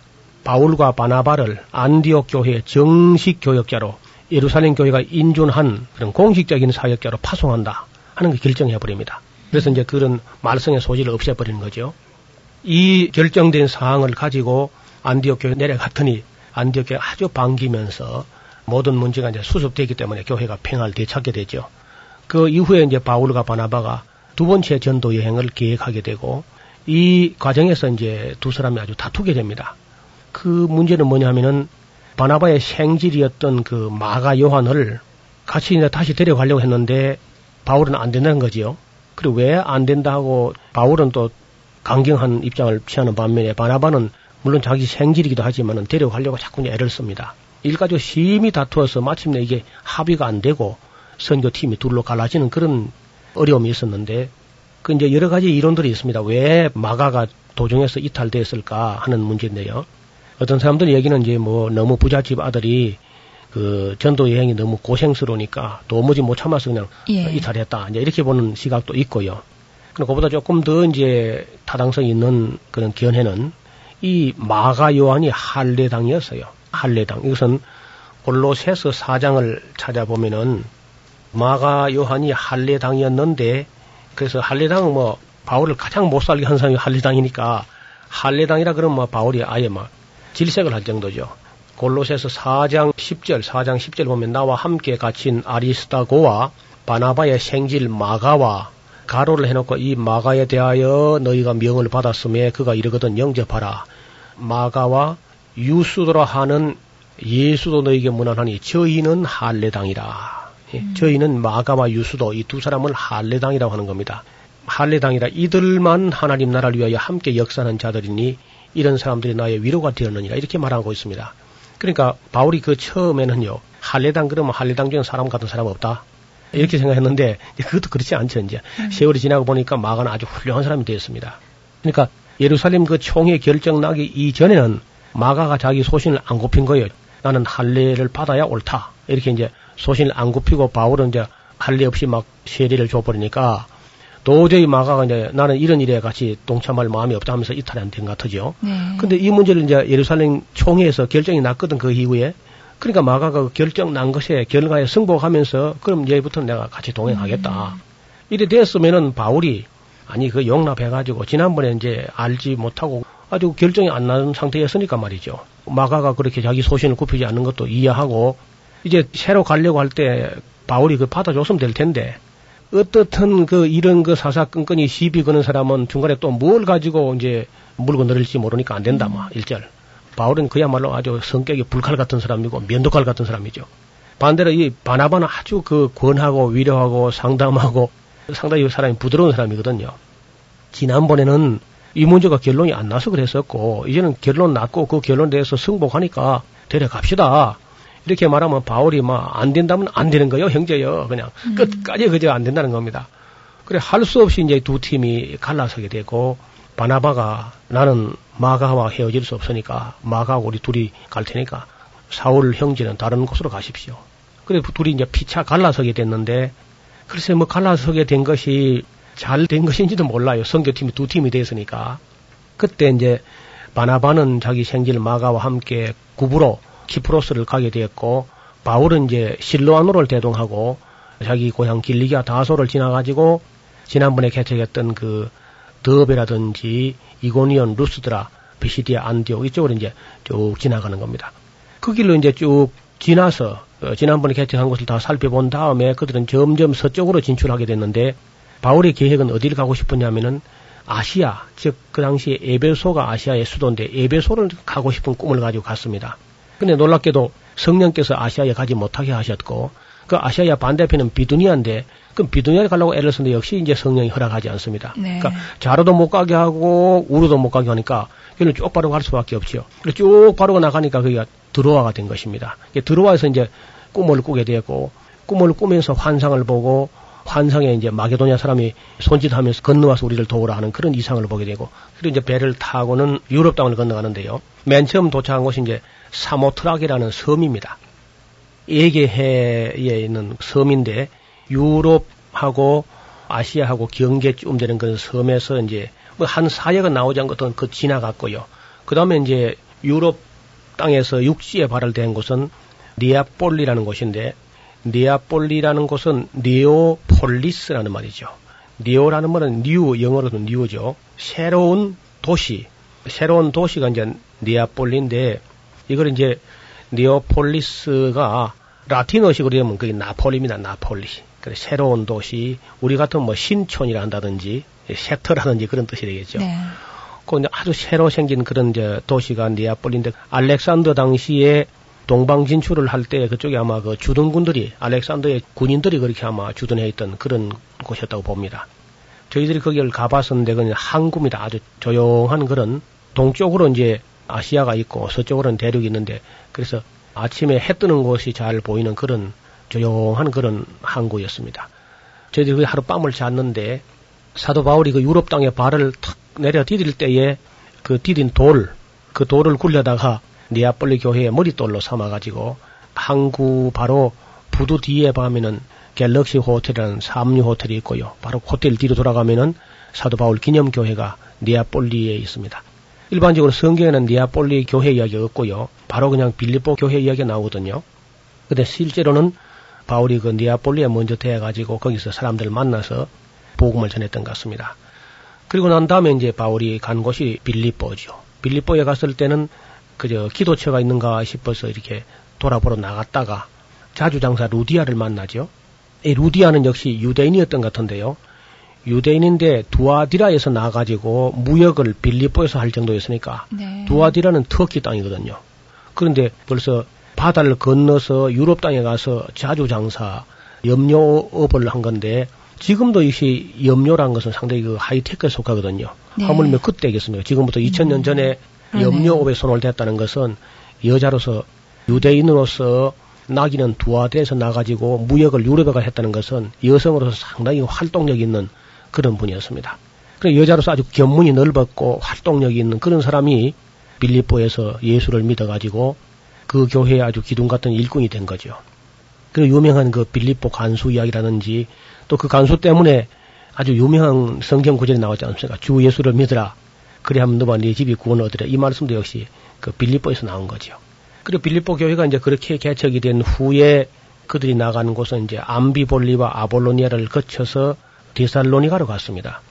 바울과 바나바를 안디옥 교회 정식 교역자로 예루살렘 교회가 인준한 그런 공식적인 사역자로 파송한다 하는 걸 결정해 버립니다. 그래서 이제 그런 말썽의 소지를 없애버리는 거죠. 이 결정된 사항을 가지고 안디옥 교회 내려갔더니 안디옥 교회 아주 반기면서 모든 문제가 이제 수습되기 때문에 교회가 평화를 되찾게 되죠. 그 이후에 이제 바울과 바나바가 두 번째 전도 여행을 계획하게 되고 이 과정에서 이제 두 사람이 아주 다투게 됩니다. 그 문제는 뭐냐면은 바나바의 생질이었던 그 마가 요한을 같이 이제 다시 데려가려고 했는데 바울은 안 된다는 거지요. 그리고 왜 안 된다고 바울은 또 강경한 입장을 취하는 반면에 바나바는 물론 자기 생질이기도 하지만은 데려가려고 자꾸 애를 씁니다. 일가족 심히 다투어서 마침내 이게 합의가 안 되고 선교팀이 둘로 갈라지는 그런 어려움이 있었는데 그 이제 여러 가지 이론들이 있습니다. 왜 마가가 도중에서 이탈됐을까 하는 문제인데요. 어떤 사람들 얘기는 이제 뭐 너무 부잣집 아들이 그 전도 여행이 너무 고생스러우니까 도무지 못 참아서 그냥 예. 이탈했다. 이제 이렇게 보는 시각도 있고요. 그리고 그보다 조금 더 이제 타당성 있는 그런 견해는 이 마가 요한이 할례당이었어요. 할례당. 이것은 골로새서 4장을 찾아보면은 마가 요한이 할례당이었는데 그래서 할례당은 뭐 바울을 가장 못 살게 한 사람이 할례당이니까 할례당이라 그러면 뭐 바울이 아예 막 질색을 할 정도죠. 골로새서 4장 10절, 4장 10절 보면 나와 함께 갇힌 아리스타고와 바나바의 생질 마가와 가로를 해놓고 이 마가에 대하여 너희가 명을 받았음에 그가 이르거든 영접하라. 마가와 유수도라 하는 예수도 너에게 무난하니 저희는 할례당이라. 예, 음. 저희는 마가와 유수도 이 두 사람을 할례당이라고 하는 겁니다. 할례당이라 이들만 하나님 나라를 위하여 함께 역사하는 자들이니 이런 사람들이 나의 위로가 되었느니라 이렇게 말하고 있습니다. 그러니까 바울이 그 처음에는요 할례당 그러면 할례당 중에 사람 같은 사람 없다 이렇게 생각했는데 그것도 그렇지 않죠 이제 음. 세월이 지나고 보니까 마가는 아주 훌륭한 사람이 되었습니다. 그러니까 예루살렘 그 총회 결정 나기 이전에는 마가가 자기 소신을 안 굽힌 거예요. 나는 할례를 받아야 옳다. 이렇게 이제 소신을 안 굽히고 바울은 이제 할례 없이 막 세례를 줘버리니까 도저히 마가가 이제 나는 이런 일에 같이 동참할 마음이 없다 하면서 이탈이 안된것 같으죠. 네. 근데 이 문제를 이제 예루살렘 총회에서 결정이 났거든 그 이후에. 그러니까 마가가 그 결정 난 것에 결과에 승복하면서 그럼 이제부터 내가 같이 동행하겠다. 음. 이래 됐으면은 바울이 아니 그 용납해가지고 지난번에 이제 알지 못하고 아주 결정이 안 나는 상태였으니까 말이죠. 마가가 그렇게 자기 소신을 굽히지 않는 것도 이해하고 이제 새로 가려고 할 때 바울이 그 받아줬으면 될 텐데 어떻든 그 이런 그 사사건건이 시비 거는 사람은 중간에 또 뭘 가지고 이제 물고 늘을지 모르니까 안 된다 뭐 일절. 바울은 그야말로 아주 성격이 불칼 같은 사람이고 면도칼 같은 사람이죠. 반대로 이 바나바는 아주 그 권하고 위로하고 상담하고 상당히 사람이 부드러운 사람이거든요. 지난번에는 이 문제가 결론이 안 나서 그랬었고 이제는 결론 났고 그 결론에 대해서 승복하니까 데려갑시다. 이렇게 말하면 바울이 막 안 된다면 안 되는 거요, 형제요. 그냥 음. 끝까지 그저 안 된다는 겁니다. 그래 할 수 없이 이제 두 팀이 갈라서게 되고 바나바가 나는 마가와 헤어질 수 없으니까 마가하고 우리 둘이 갈 테니까 사울 형제는 다른 곳으로 가십시오. 그래 둘이 이제 피차 갈라서게 됐는데 글쎄 뭐 갈라서게 된 것이 잘 된 것인지도 몰라요. 선교팀이 두 팀이 됐으니까. 그때 이제 바나바는 자기 생질 마가와 함께 구부로 키프로스를 가게 되었고 바울은 이제 실로아노를 대동하고 자기 고향 길리기아 다소를 지나가지고 지난번에 개척했던 그 더베라든지 이고니온 루스드라 비시디아 안디오 이쪽으로 이제 쭉 지나가는 겁니다. 그 길로 이제 쭉 지나서 어, 지난번에 개척한 곳을 다 살펴본 다음에 그들은 점점 서쪽으로 진출하게 됐는데 바울의 계획은 어디를 가고 싶었냐면은 아시아, 즉 그 당시에 에베소가 아시아의 수도인데 에베소를 가고 싶은 꿈을 가지고 갔습니다. 근데 놀랍게도 성령께서 아시아에 가지 못하게 하셨고 그 아시아의 반대편은 비두니아인데 그럼 비두니아에 가려고 애를 쓰는데 역시 이제 성령이 허락하지 않습니다. 네. 그러니까 자로도 못 가게 하고 우로도 못 가게 하니까 그는 쭉 바로 갈 수밖에 없지요. 그래서 쭉 바로 나가니까 그게 드로아가 된 것입니다. 드로아에서 이제 꿈을 꾸게 되었고 꿈을 꾸면서 환상을 보고 환상에 이제 마게도냐 사람이 손짓하면서 건너와서 우리를 도우라 하는 그런 이상을 보게 되고 그리고 이제 배를 타고는 유럽 땅을 건너가는데요. 맨 처음 도착한 곳이 이제 사모트락이라는 섬입니다. 에게해에 있는 섬인데 유럽하고 아시아하고 경계쯤 되는 그 섬에서 이제 뭐 한 사역은 나오지 않거든 그 지나갔고요. 그 다음에 이제 유럽 땅에서 육지에 발을 디딘 곳은 니아폴리라는 곳인데 니아폴리라는 곳은 니오폴리스라는 말이죠. 니오라는 말은 new 영어로는 new죠. 새로운 도시, 새로운 도시가 이제 니아폴리인데 이걸 이제 니오폴리스가 라틴어식으로 되면 그게 나폴리입니다. 나폴리. 그래 새로운 도시, 우리 같은 뭐 신촌이라 한다든지 섹터라든지 그런 뜻이 되겠죠. 네. 그 아주 새로 생긴 그런 이제 도시가 니아폴리인데 알렉산더 당시에 동방 진출을 할 때 그쪽에 아마 그 주둔군들이 알렉산더의 군인들이 그렇게 아마 주둔해 있던 그런 곳이었다고 봅니다. 저희들이 거기를 가봤었는데 그냥 항구입니다. 아주 조용한 그런 동쪽으로 이제 아시아가 있고 서쪽으로는 대륙이 있는데 그래서 아침에 해 뜨는 곳이 잘 보이는 그런 조용한 그런 항구였습니다. 저희들이 그 하룻밤을 잤는데 사도 바울이 그 유럽 땅에 발을 탁 내려 디딜 때에 그 디딘 돌, 그 돌을 굴려다가 니아폴리 교회의 머릿돌로 삼아가지고 항구 바로 부두 뒤에 보면은 갤럭시 호텔이라는 삼류 호텔이 있고요. 바로 호텔 뒤로 돌아가면은 사도 바울 기념교회가 니아폴리에 있습니다. 일반적으로 성경에는 니아폴리 교회 이야기가 없고요. 바로 그냥 빌리보 교회 이야기가 나오거든요. 근데 실제로는 바울이 그 니아폴리에 먼저 대해가지고 거기서 사람들 만나서 복음을 전했던 것 같습니다. 그리고 난 다음에 이제 바울이 간 곳이 빌리보죠. 빌리보에 갔을 때는 그저 기도처가 있는가 싶어서 이렇게 돌아보러 나갔다가 자주장사 루디아를 만나죠. 이 루디아는 역시 유대인이었던 것 같은데요. 유대인인데 두아디라에서 나가지고 무역을 빌리보에서 할 정도였으니까 네. 두아디라는 터키 땅이거든요. 그런데 벌써 바다를 건너서 유럽 땅에 가서 자주 장사 염료업을 한 건데 지금도 이것이 염료란 것은 상당히 그 하이테크에 속하거든요. 네. 하물며 그때겠습니까? 지금부터 2000년 전에 그러네요. 염료업에 손을 댔다는 것은 여자로서 유대인으로서 나기는 두아대에서 나가지고 무역을 유럽에 가 했다는 것은 여성으로서 상당히 활동력 있는 그런 분이었습니다. 그래 여자로서 아주 견문이 넓었고 활동력이 있는 그런 사람이 빌립보에서 예수를 믿어가지고 그 교회에 아주 기둥 같은 일꾼이 된 거죠. 그 유명한 그 빌립보 간수 이야기라든지 또 그 간수 때문에 아주 유명한 성경 구절이 나오지 않습니까? 주 예수를 믿으라. 그래야면 너와 네 집이 구원을 얻으라. 이 말씀도 역시 그 빌립보에서 나온 거죠. 그리고 빌립보 교회가 이제 그렇게 개척이 된 후에 그들이 나가는 곳은 이제 암비볼리와 아볼로니아를 거쳐서 데살로니가로 갔습니다.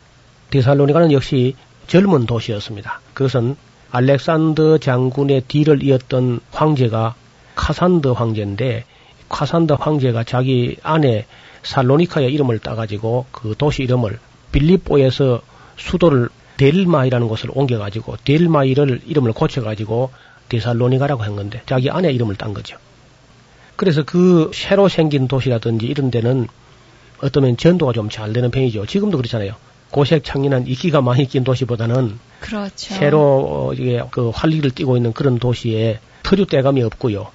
데살로니가는 역시 젊은 도시였습니다. 그것은 알렉산더 장군의 뒤를 이었던 황제가 카산더 황제인데 카산더 황제가 자기 아내 살로니카의 이름을 따가지고 그 도시 이름을 빌립보에서 수도를 델마이라는 곳을 옮겨가지고 델마이를 이름을 고쳐가지고 데살로니가라고 한 건데 자기 아내 이름을 딴 거죠. 그래서 그 새로 생긴 도시라든지 이런 데는 어떠면 전도가 좀 잘 되는 편이죠. 지금도 그렇잖아요. 고색 창린한 이끼가 많이 낀 도시보다는 그렇죠. 새로 어, 이게 그 활기를 띠고 있는 그런 도시에 터류 떼감이 없고요.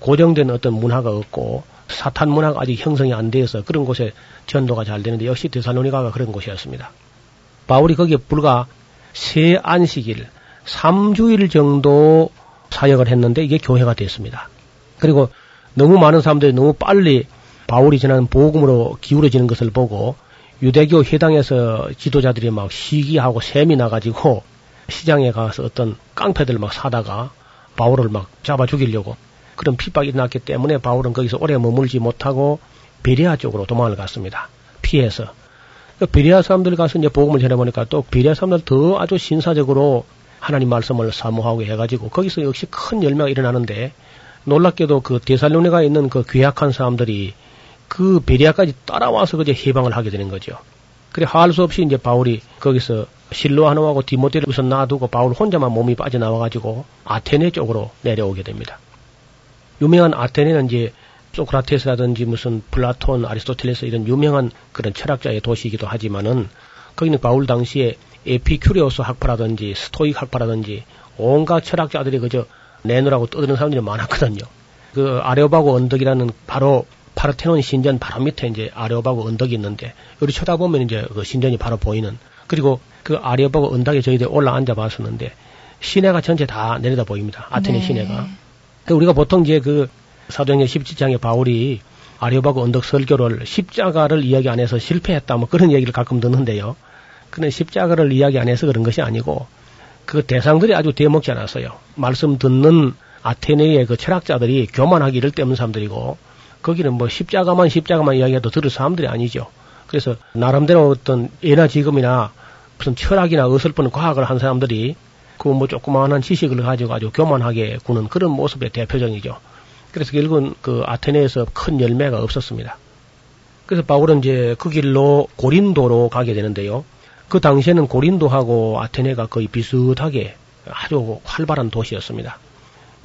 고정된 어떤 문화가 없고 사탄 문화가 아직 형성이 안 되어서 그런 곳에 전도가 잘 되는데 역시 데살로니가가 그런 곳이었습니다. 바울이 거기에 불과 세 안식일, 3주일 정도 사역을 했는데 이게 교회가 됐습니다. 그리고 너무 많은 사람들이 너무 빨리 바울이 전하는 복음으로 기울어지는 것을 보고 유대교 회당에서 지도자들이 막 시기하고 셈이 나가지고 시장에 가서 어떤 깡패들 막 사다가 바울을 막 잡아 죽이려고 그런 핍박이 일어났기 때문에 바울은 거기서 오래 머물지 못하고 베레아 쪽으로 도망을 갔습니다. 피해서. 그 베레아 사람들 가서 이제 복음을 전해보니까 또 베레아 사람들 더 아주 신사적으로 하나님 말씀을 사모하고 해가지고 거기서 역시 큰 열매가 일어나는데 놀랍게도 그 데살로니가에 있는 그 괴악한 사람들이 그 베리아까지 따라와서 그제 해방을 하게 되는 거죠. 그래 할 수 없이 이제 바울이 거기서 실로하노하고 디모데를 우선 놔두고 바울 혼자만 몸이 빠져나와가지고 아테네 쪽으로 내려오게 됩니다. 유명한 아테네는 이제 소크라테스라든지 무슨 플라톤, 아리스토텔레스 이런 유명한 그런 철학자의 도시이기도 하지만은 거기는 바울 당시에 에피큐리오스 학파라든지 Stoic 학파라든지 온갖 철학자들이 그저 내로라고 떠드는 사람들이 많았거든요. 그 아레오바고 언덕이라는 바로 파르테논 신전 바로 밑에 이제 아레오바고 언덕이 있는데 여기 쳐다보면 이제 그 신전이 바로 보이는 그리고 그 아레오바고 언덕에 저희들 올라 앉아 봤었는데 시내가 전체 다 내려다 보입니다. 아테네 네. 시내가. 그 우리가 보통 이제 그 사도행전 17장에 바울이 아레오바고 언덕 설교를 십자가를 이야기 안 해서 실패했다 뭐 그런 얘기를 가끔 듣는데요. 그는 십자가를 이야기 안 해서 그런 것이 아니고 그 대상들이 아주 대먹지 않았어요. 말씀 듣는 아테네의 그 철학자들이 교만하기 이를 데 없는 사람들이고 거기는 뭐 십자가만 십자가만 이야기해도 들을 사람들이 아니죠. 그래서 나름대로 어떤 예나 지금이나 무슨 철학이나 어설픈 과학을 한 사람들이 그 뭐 조그마한 지식을 가지고 아주 교만하게 구는 그런 모습의 대표적이죠. 그래서 결국은 그 아테네에서 큰 열매가 없었습니다. 그래서 바울은 이제 그 길로 고린도로 가게 되는데요. 그 당시에는 고린도하고 아테네가 거의 비슷하게 아주 활발한 도시였습니다.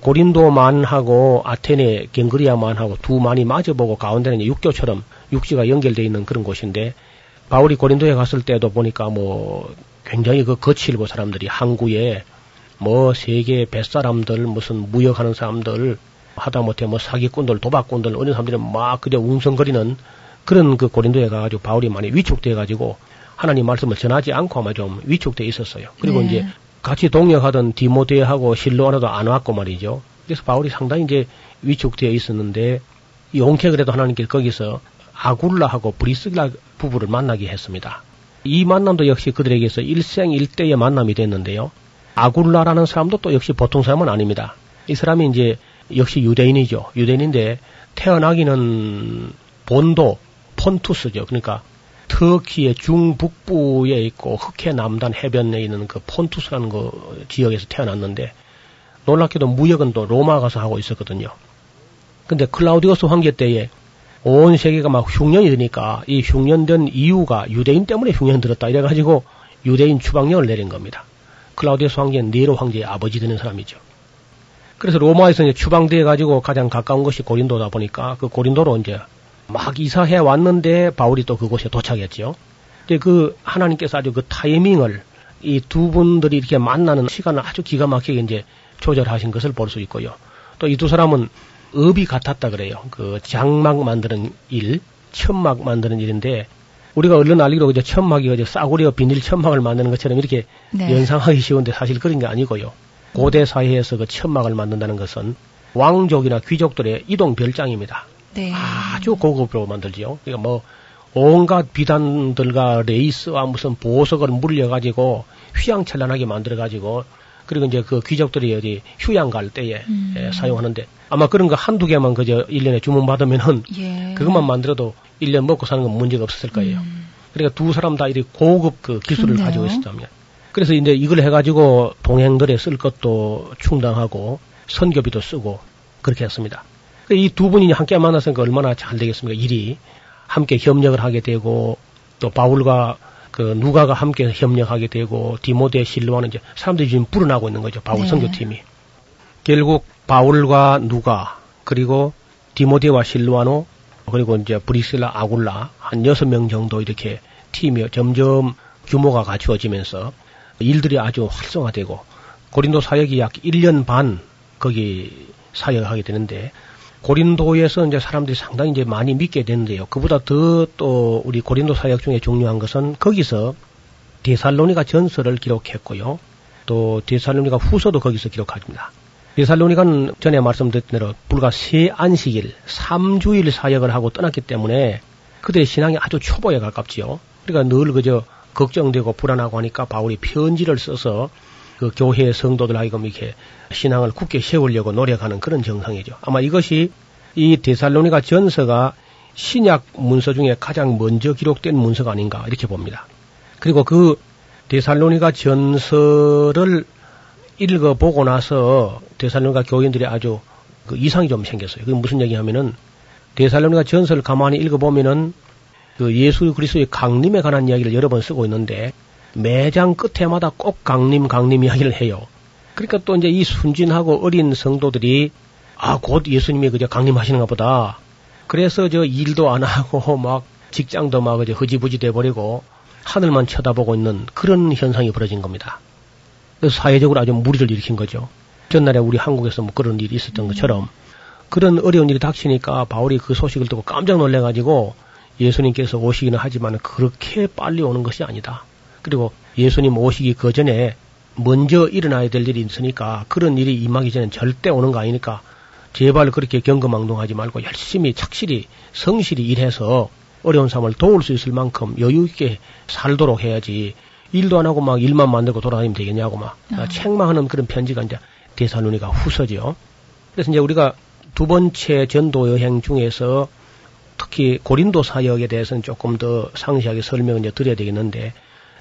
고린도만하고 아테네 갱그리아만하고 두 만이 마주보고 가운데는 육교처럼 육지가 연결되어 있는 그런 곳인데 바울이 고린도에 갔을 때도 보니까 뭐 굉장히 그 거칠고 사람들이 항구에 뭐 세계 뱃사람들 무슨 무역하는 사람들 하다못해 뭐 사기꾼들 도박꾼들 어느 사람들이 막 그저 웅성거리는 그런 그 고린도에 가가지고 바울이 많이 위축돼 가지고 하나님 말씀을 전하지 않고 아마 좀 위축돼 있었어요. 그리고 네. 이제 같이 동역하던 디모데하고 실로아나도 안 왔고 말이죠. 그래서 바울이 상당히 이제 위축되어 있었는데 용케 그래도 하나님께서 거기서 아굴라하고 브리스라 부부를 만나게 했습니다. 이 만남도 역시 그들에게서 일생일대의 만남이 됐는데요. 아굴라라는 사람도 또 역시 보통 사람은 아닙니다. 이 사람이 이제 역시 유대인이죠. 유대인인데 태어나기는 본도 폰투스죠. 그러니까 터키의 중북부에 있고 흑해 남단 해변에 있는 그 폰투스라는 그 지역에서 태어났는데 놀랍게도 무역은 또 로마 가서 하고 있었거든요. 근데 클라우디오스 황제 때에 온 세계가 막 흉년이 드니까 이 흉년된 이유가 유대인 때문에 흉년 들었다 이래가지고 유대인 추방령을 내린 겁니다. 클라우디오스 황제는 네로 황제의 아버지 되는 사람이죠. 그래서 로마에서 이제 추방돼 가지고 가장 가까운 것이 고린도다 보니까 그 고린도로 이제 막 이사해 왔는데 바울이 또 그곳에 도착했지요. 근데 그 하나님께서 아주 그 타이밍을 이 두 분들이 이렇게 만나는 시간을 아주 기가 막히게 이제 조절하신 것을 볼 수 있고요. 또 이 두 사람은 업이 같았다 그래요. 그 장막 만드는 일, 천막 만드는 일인데 우리가 얼른 알기로 이제 천막이 이제 싸구려 비닐 천막을 만드는 것처럼 이렇게 네. 연상하기 쉬운데 사실 그런 게 아니고요. 고대 사회에서 그 천막을 만든다는 것은 왕족이나 귀족들의 이동 별장입니다. 네. 아주 고급으로 만들지요. 그러니까 뭐 온갖 비단들과 레이스와 무슨 보석을 물려가지고 휘황찬란하게 만들어가지고 그리고 이제 그 귀족들이 어디 휴양 갈 때에 음. 예, 사용하는데 아마 그런 거 한두 개만 그저 1년에 주문받으면은 (laughs) 예. 그것만 만들어도 1년 먹고 사는 건 문제가 없었을 거예요. 음. 그러니까 두 사람 다 이렇게 고급 그 기술을 그렇네요. 가지고 있었다면. 그래서 이제 이걸 해가지고 동행들에 쓸 것도 충당하고 선교비도 쓰고 그렇게 했습니다. 이 두 분이 함께 만났으니까 얼마나 잘 되겠습니까? 일이 함께 협력을 하게 되고 또 바울과 그 누가가 함께 협력하게 되고 디모데 실로와는 이제 사람들이 지금 불어나고 있는 거죠. 바울 네. 선교팀이. 결국 바울과 누가 그리고 디모데와 실로아노 그리고 이제 브리실라 아굴라 한 여섯 명 정도 이렇게 팀이 점점 규모가 갖추어지면서 일들이 아주 활성화되고 고린도 사역이 약 1년 반 거기 사역을 하게 되는데 고린도에서 이제 사람들이 상당히 이제 많이 믿게 되는데요. 그보다 더 또 우리 고린도 사역 중에 중요한 것은 거기서 데살로니가 전설을 기록했고요. 또 데살로니가 후서도 거기서 기록합니다. 데살로니가는 전에 말씀드렸던 대로 불과 세 안식일, 3주일 사역을 하고 떠났기 때문에 그들의 신앙이 아주 초보에 가깝지요. 그러니까 늘 그저 걱정되고 불안하고 하니까 바울이 편지를 써서 그 교회 성도들 하여금 이렇게 신앙을 굳게 세우려고 노력하는 그런 정상이죠. 아마 이것이 이 데살로니가 전서가 신약 문서 중에 가장 먼저 기록된 문서가 아닌가 이렇게 봅니다. 그리고 그 데살로니가 전서를 읽어보고 나서 데살로니가 교인들이 아주 그 이상이 좀 생겼어요. 그게 무슨 얘기하면은 데살로니가 전서를 가만히 읽어보면은 그 예수 그리스도의 강림에 관한 이야기를 여러 번 쓰고 있는데 매장 끝에마다 꼭 강림 강림 이야기를 해요. 그러니까 또 이제 이 순진하고 어린 성도들이 아 곧 예수님이 그저 강림하시는가 보다. 그래서 저 일도 안 하고 (laughs) 막 직장도 막 이제 흐지부지 돼 버리고 하늘만 쳐다보고 있는 그런 현상이 벌어진 겁니다. 그래서 사회적으로 아주 무리를 일으킨 거죠. 전날에 우리 한국에서 뭐 그런 일이 있었던 것처럼 그런 어려운 일이 닥치니까 바울이 그 소식을 듣고 깜짝 놀래가지고 예수님께서 오시기는 하지만 그렇게 빨리 오는 것이 아니다. 그리고 예수님 오시기 그 전에 먼저 일어나야 될 일이 있으니까 그런 일이 임하기 전에 절대 오는 거 아니니까 제발 그렇게 경거망동하지 말고 열심히 착실히 성실히 일해서 어려운 사람을 도울 수 있을 만큼 여유 있게 살도록 해야지 일도 안 하고 막 일만 만들고 돌아다니면 되겠냐고 막 아. 책망하는 그런 편지가 이제 데살로니가 후서죠. 그래서 이제 우리가 두 번째 전도 여행 중에서 특히 고린도 사역에 대해서는 조금 더 상세하게 설명을 이제 드려야 되겠는데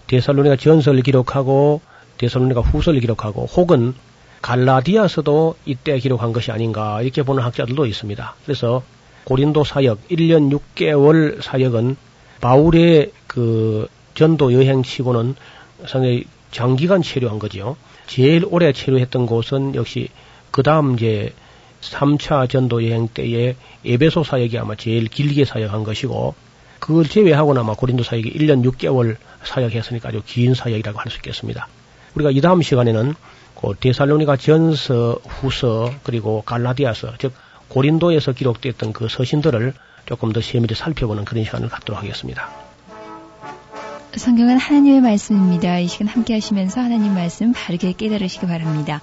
데살로니가 전설을 기록하고 데살로니가 후서를 기록하고 혹은 갈라디아서도 이때 기록한 것이 아닌가 이렇게 보는 학자들도 있습니다. 그래서 고린도 사역 1년 6개월 사역은 바울의 그 전도 여행치고는 상당히 장기간 체류한 거지요. 제일 오래 체류했던 곳은 역시 그 다음 이제 3차 전도 여행 때에 에베소 사역이 아마 제일 길게 사역한 것이고 그걸 제외하고는 아마 고린도 사역이 1년 6개월 사역했으니까 아주 긴 사역이라고 할 수 있겠습니다. 우리가 이 다음 시간에는 그 데살로니가 전서, 후서, 그리고 갈라디아서, 즉 고린도에서 기록됐던 그 서신들을 조금 더 세밀히 살펴보는 그런 시간을 갖도록 하겠습니다. 성경은 하나님의 말씀입니다. 이 시간 함께 하시면서 하나님 말씀 바르게 깨달으시기 바랍니다.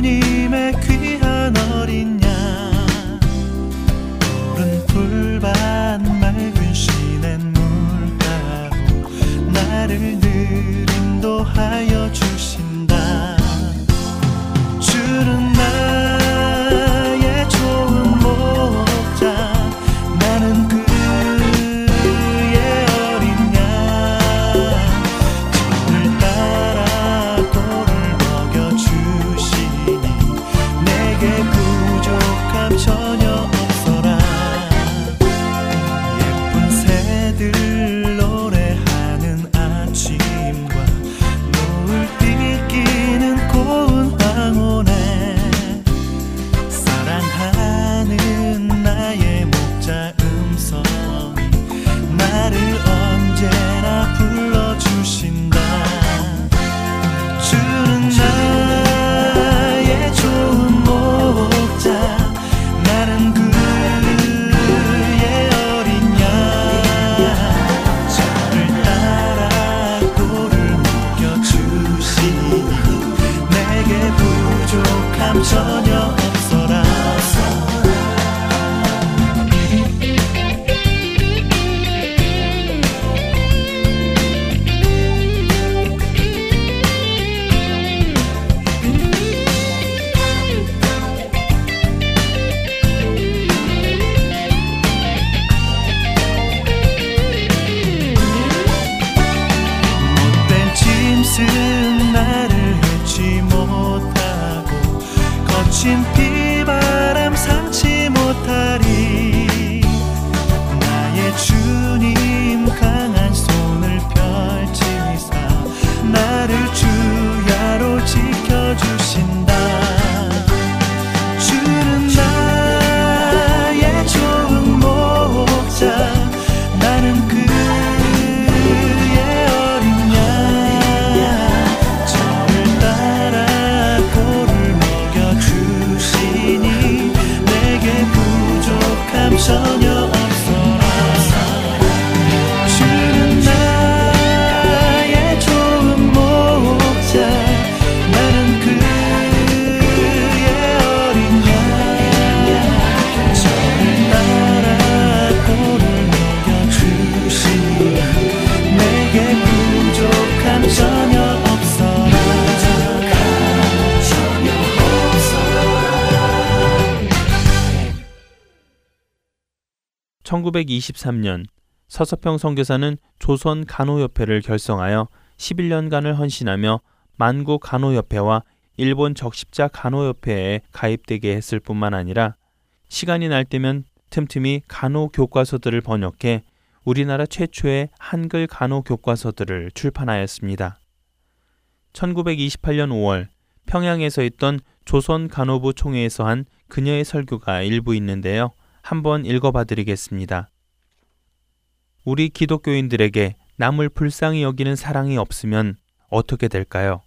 주님의 귀한 어린 양. 푸른 풀밭 맑은 시냇물가로 나를 늘 인도하여 주 나는 그 1923년 서서평 선교사는 조선 간호협회를 결성하여 11년간을 헌신하며 만국 간호협회와 일본 적십자 간호협회에 가입되게 했을 뿐만 아니라 시간이 날 때면 틈틈이 간호 교과서들을 번역해 우리나라 최초의 한글 간호 교과서들을 출판하였습니다. 1928년 5월 평양에서 있던 조선 간호부 총회에서 한 그녀의 설교가 일부 있는데요. 한번 읽어봐 드리겠습니다. 우리 기독교인들에게 남을 불쌍히 여기는 사랑이 없으면 어떻게 될까요?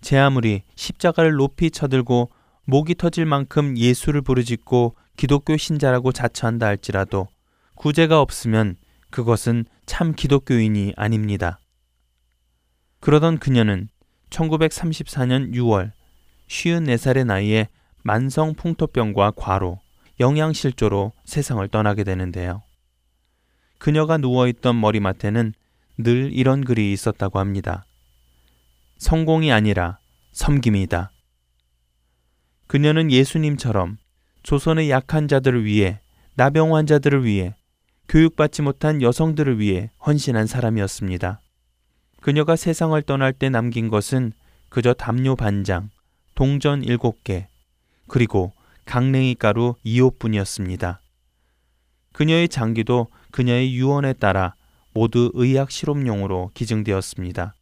제 아무리 십자가를 높이 쳐들고 목이 터질 만큼 예수를 부르짖고 기독교 신자라고 자처한다 할지라도 구제가 없으면 그것은 참 기독교인이 아닙니다. 그러던 그녀는 1934년 6월 54살의 나이에 만성 풍토병과 과로, 영양실조로 세상을 떠나게 되는데요. 그녀가 누워있던 머리맡에는 늘 이런 글이 있었다고 합니다. 성공이 아니라 섬김이다. 그녀는 예수님처럼 조선의 약한 자들을 위해, 나병 환자들을 위해, 교육받지 못한 여성들을 위해 헌신한 사람이었습니다. 그녀가 세상을 떠날 때 남긴 것은 그저 담요 반장, 동전 일곱 개, 그리고 강냉이 가루 2호뿐이었습니다. 그녀의 장기도 그녀의 유언에 따라 모두 의학 실험용으로 기증되었습니다.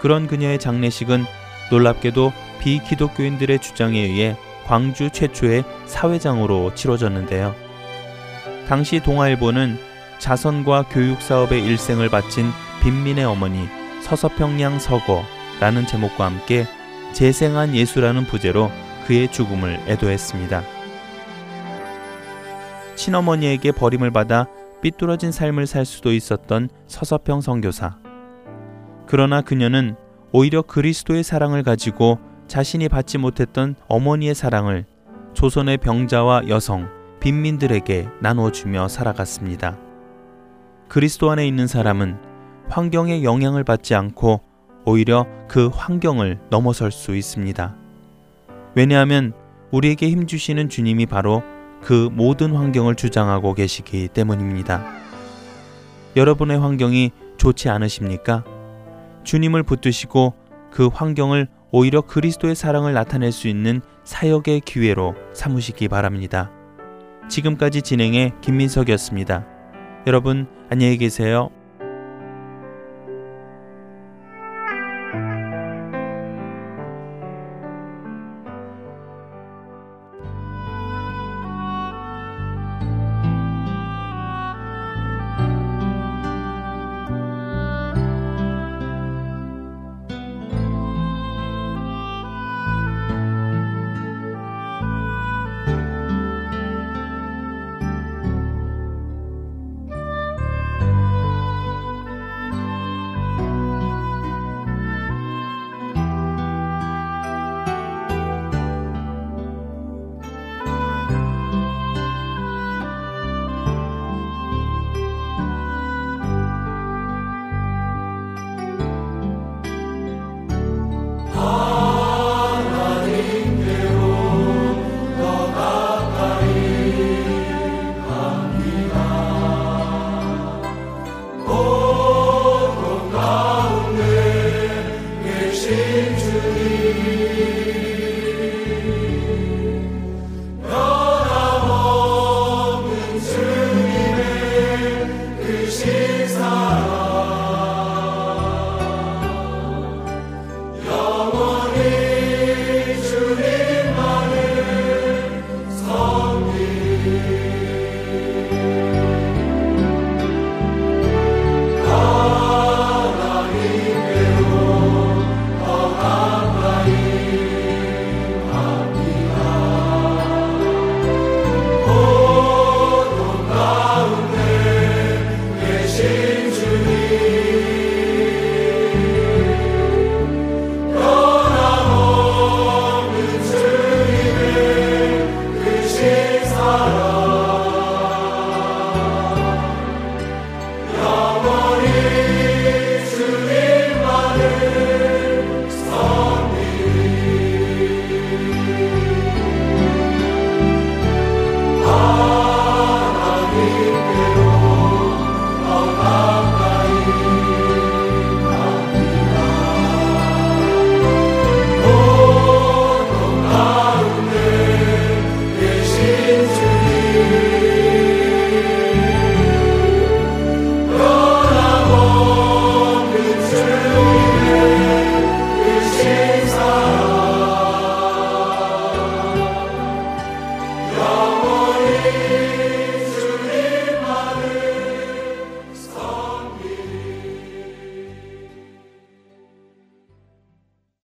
그런 그녀의 장례식은 놀랍게도 비기독교인들의 주장에 의해 광주 최초의 사회장으로 치러졌는데요. 당시 동아일보는 자선과 교육 사업의 일생을 바친 빈민의 어머니 서서평양 서거라는 제목과 함께 재생한 예수라는 부제로 그의 죽음을 애도했습니다. 친어머니에게 버림을 받아 삐뚤어진 삶을 살 수도 있었던 서서평 선교사. 그러나 그녀는 오히려 그리스도의 사랑을 가지고 자신이 받지 못했던 어머니의 사랑을 조선의 병자와 여성, 빈민들에게 나누어주며 살아갔습니다. 그리스도 안에 있는 사람은 환경의 영향을 받지 않고 오히려 그 환경을 넘어설 수 있습니다. 왜냐하면 우리에게 힘주시는 주님이 바로 그 모든 환경을 주장하고 계시기 때문입니다. 여러분의 환경이 좋지 않으십니까? 주님을 붙드시고 그 환경을 오히려 그리스도의 사랑을 나타낼 수 있는 사역의 기회로 삼으시기 바랍니다. 지금까지 진행해 김민석이었습니다. 여러분 안녕히 계세요.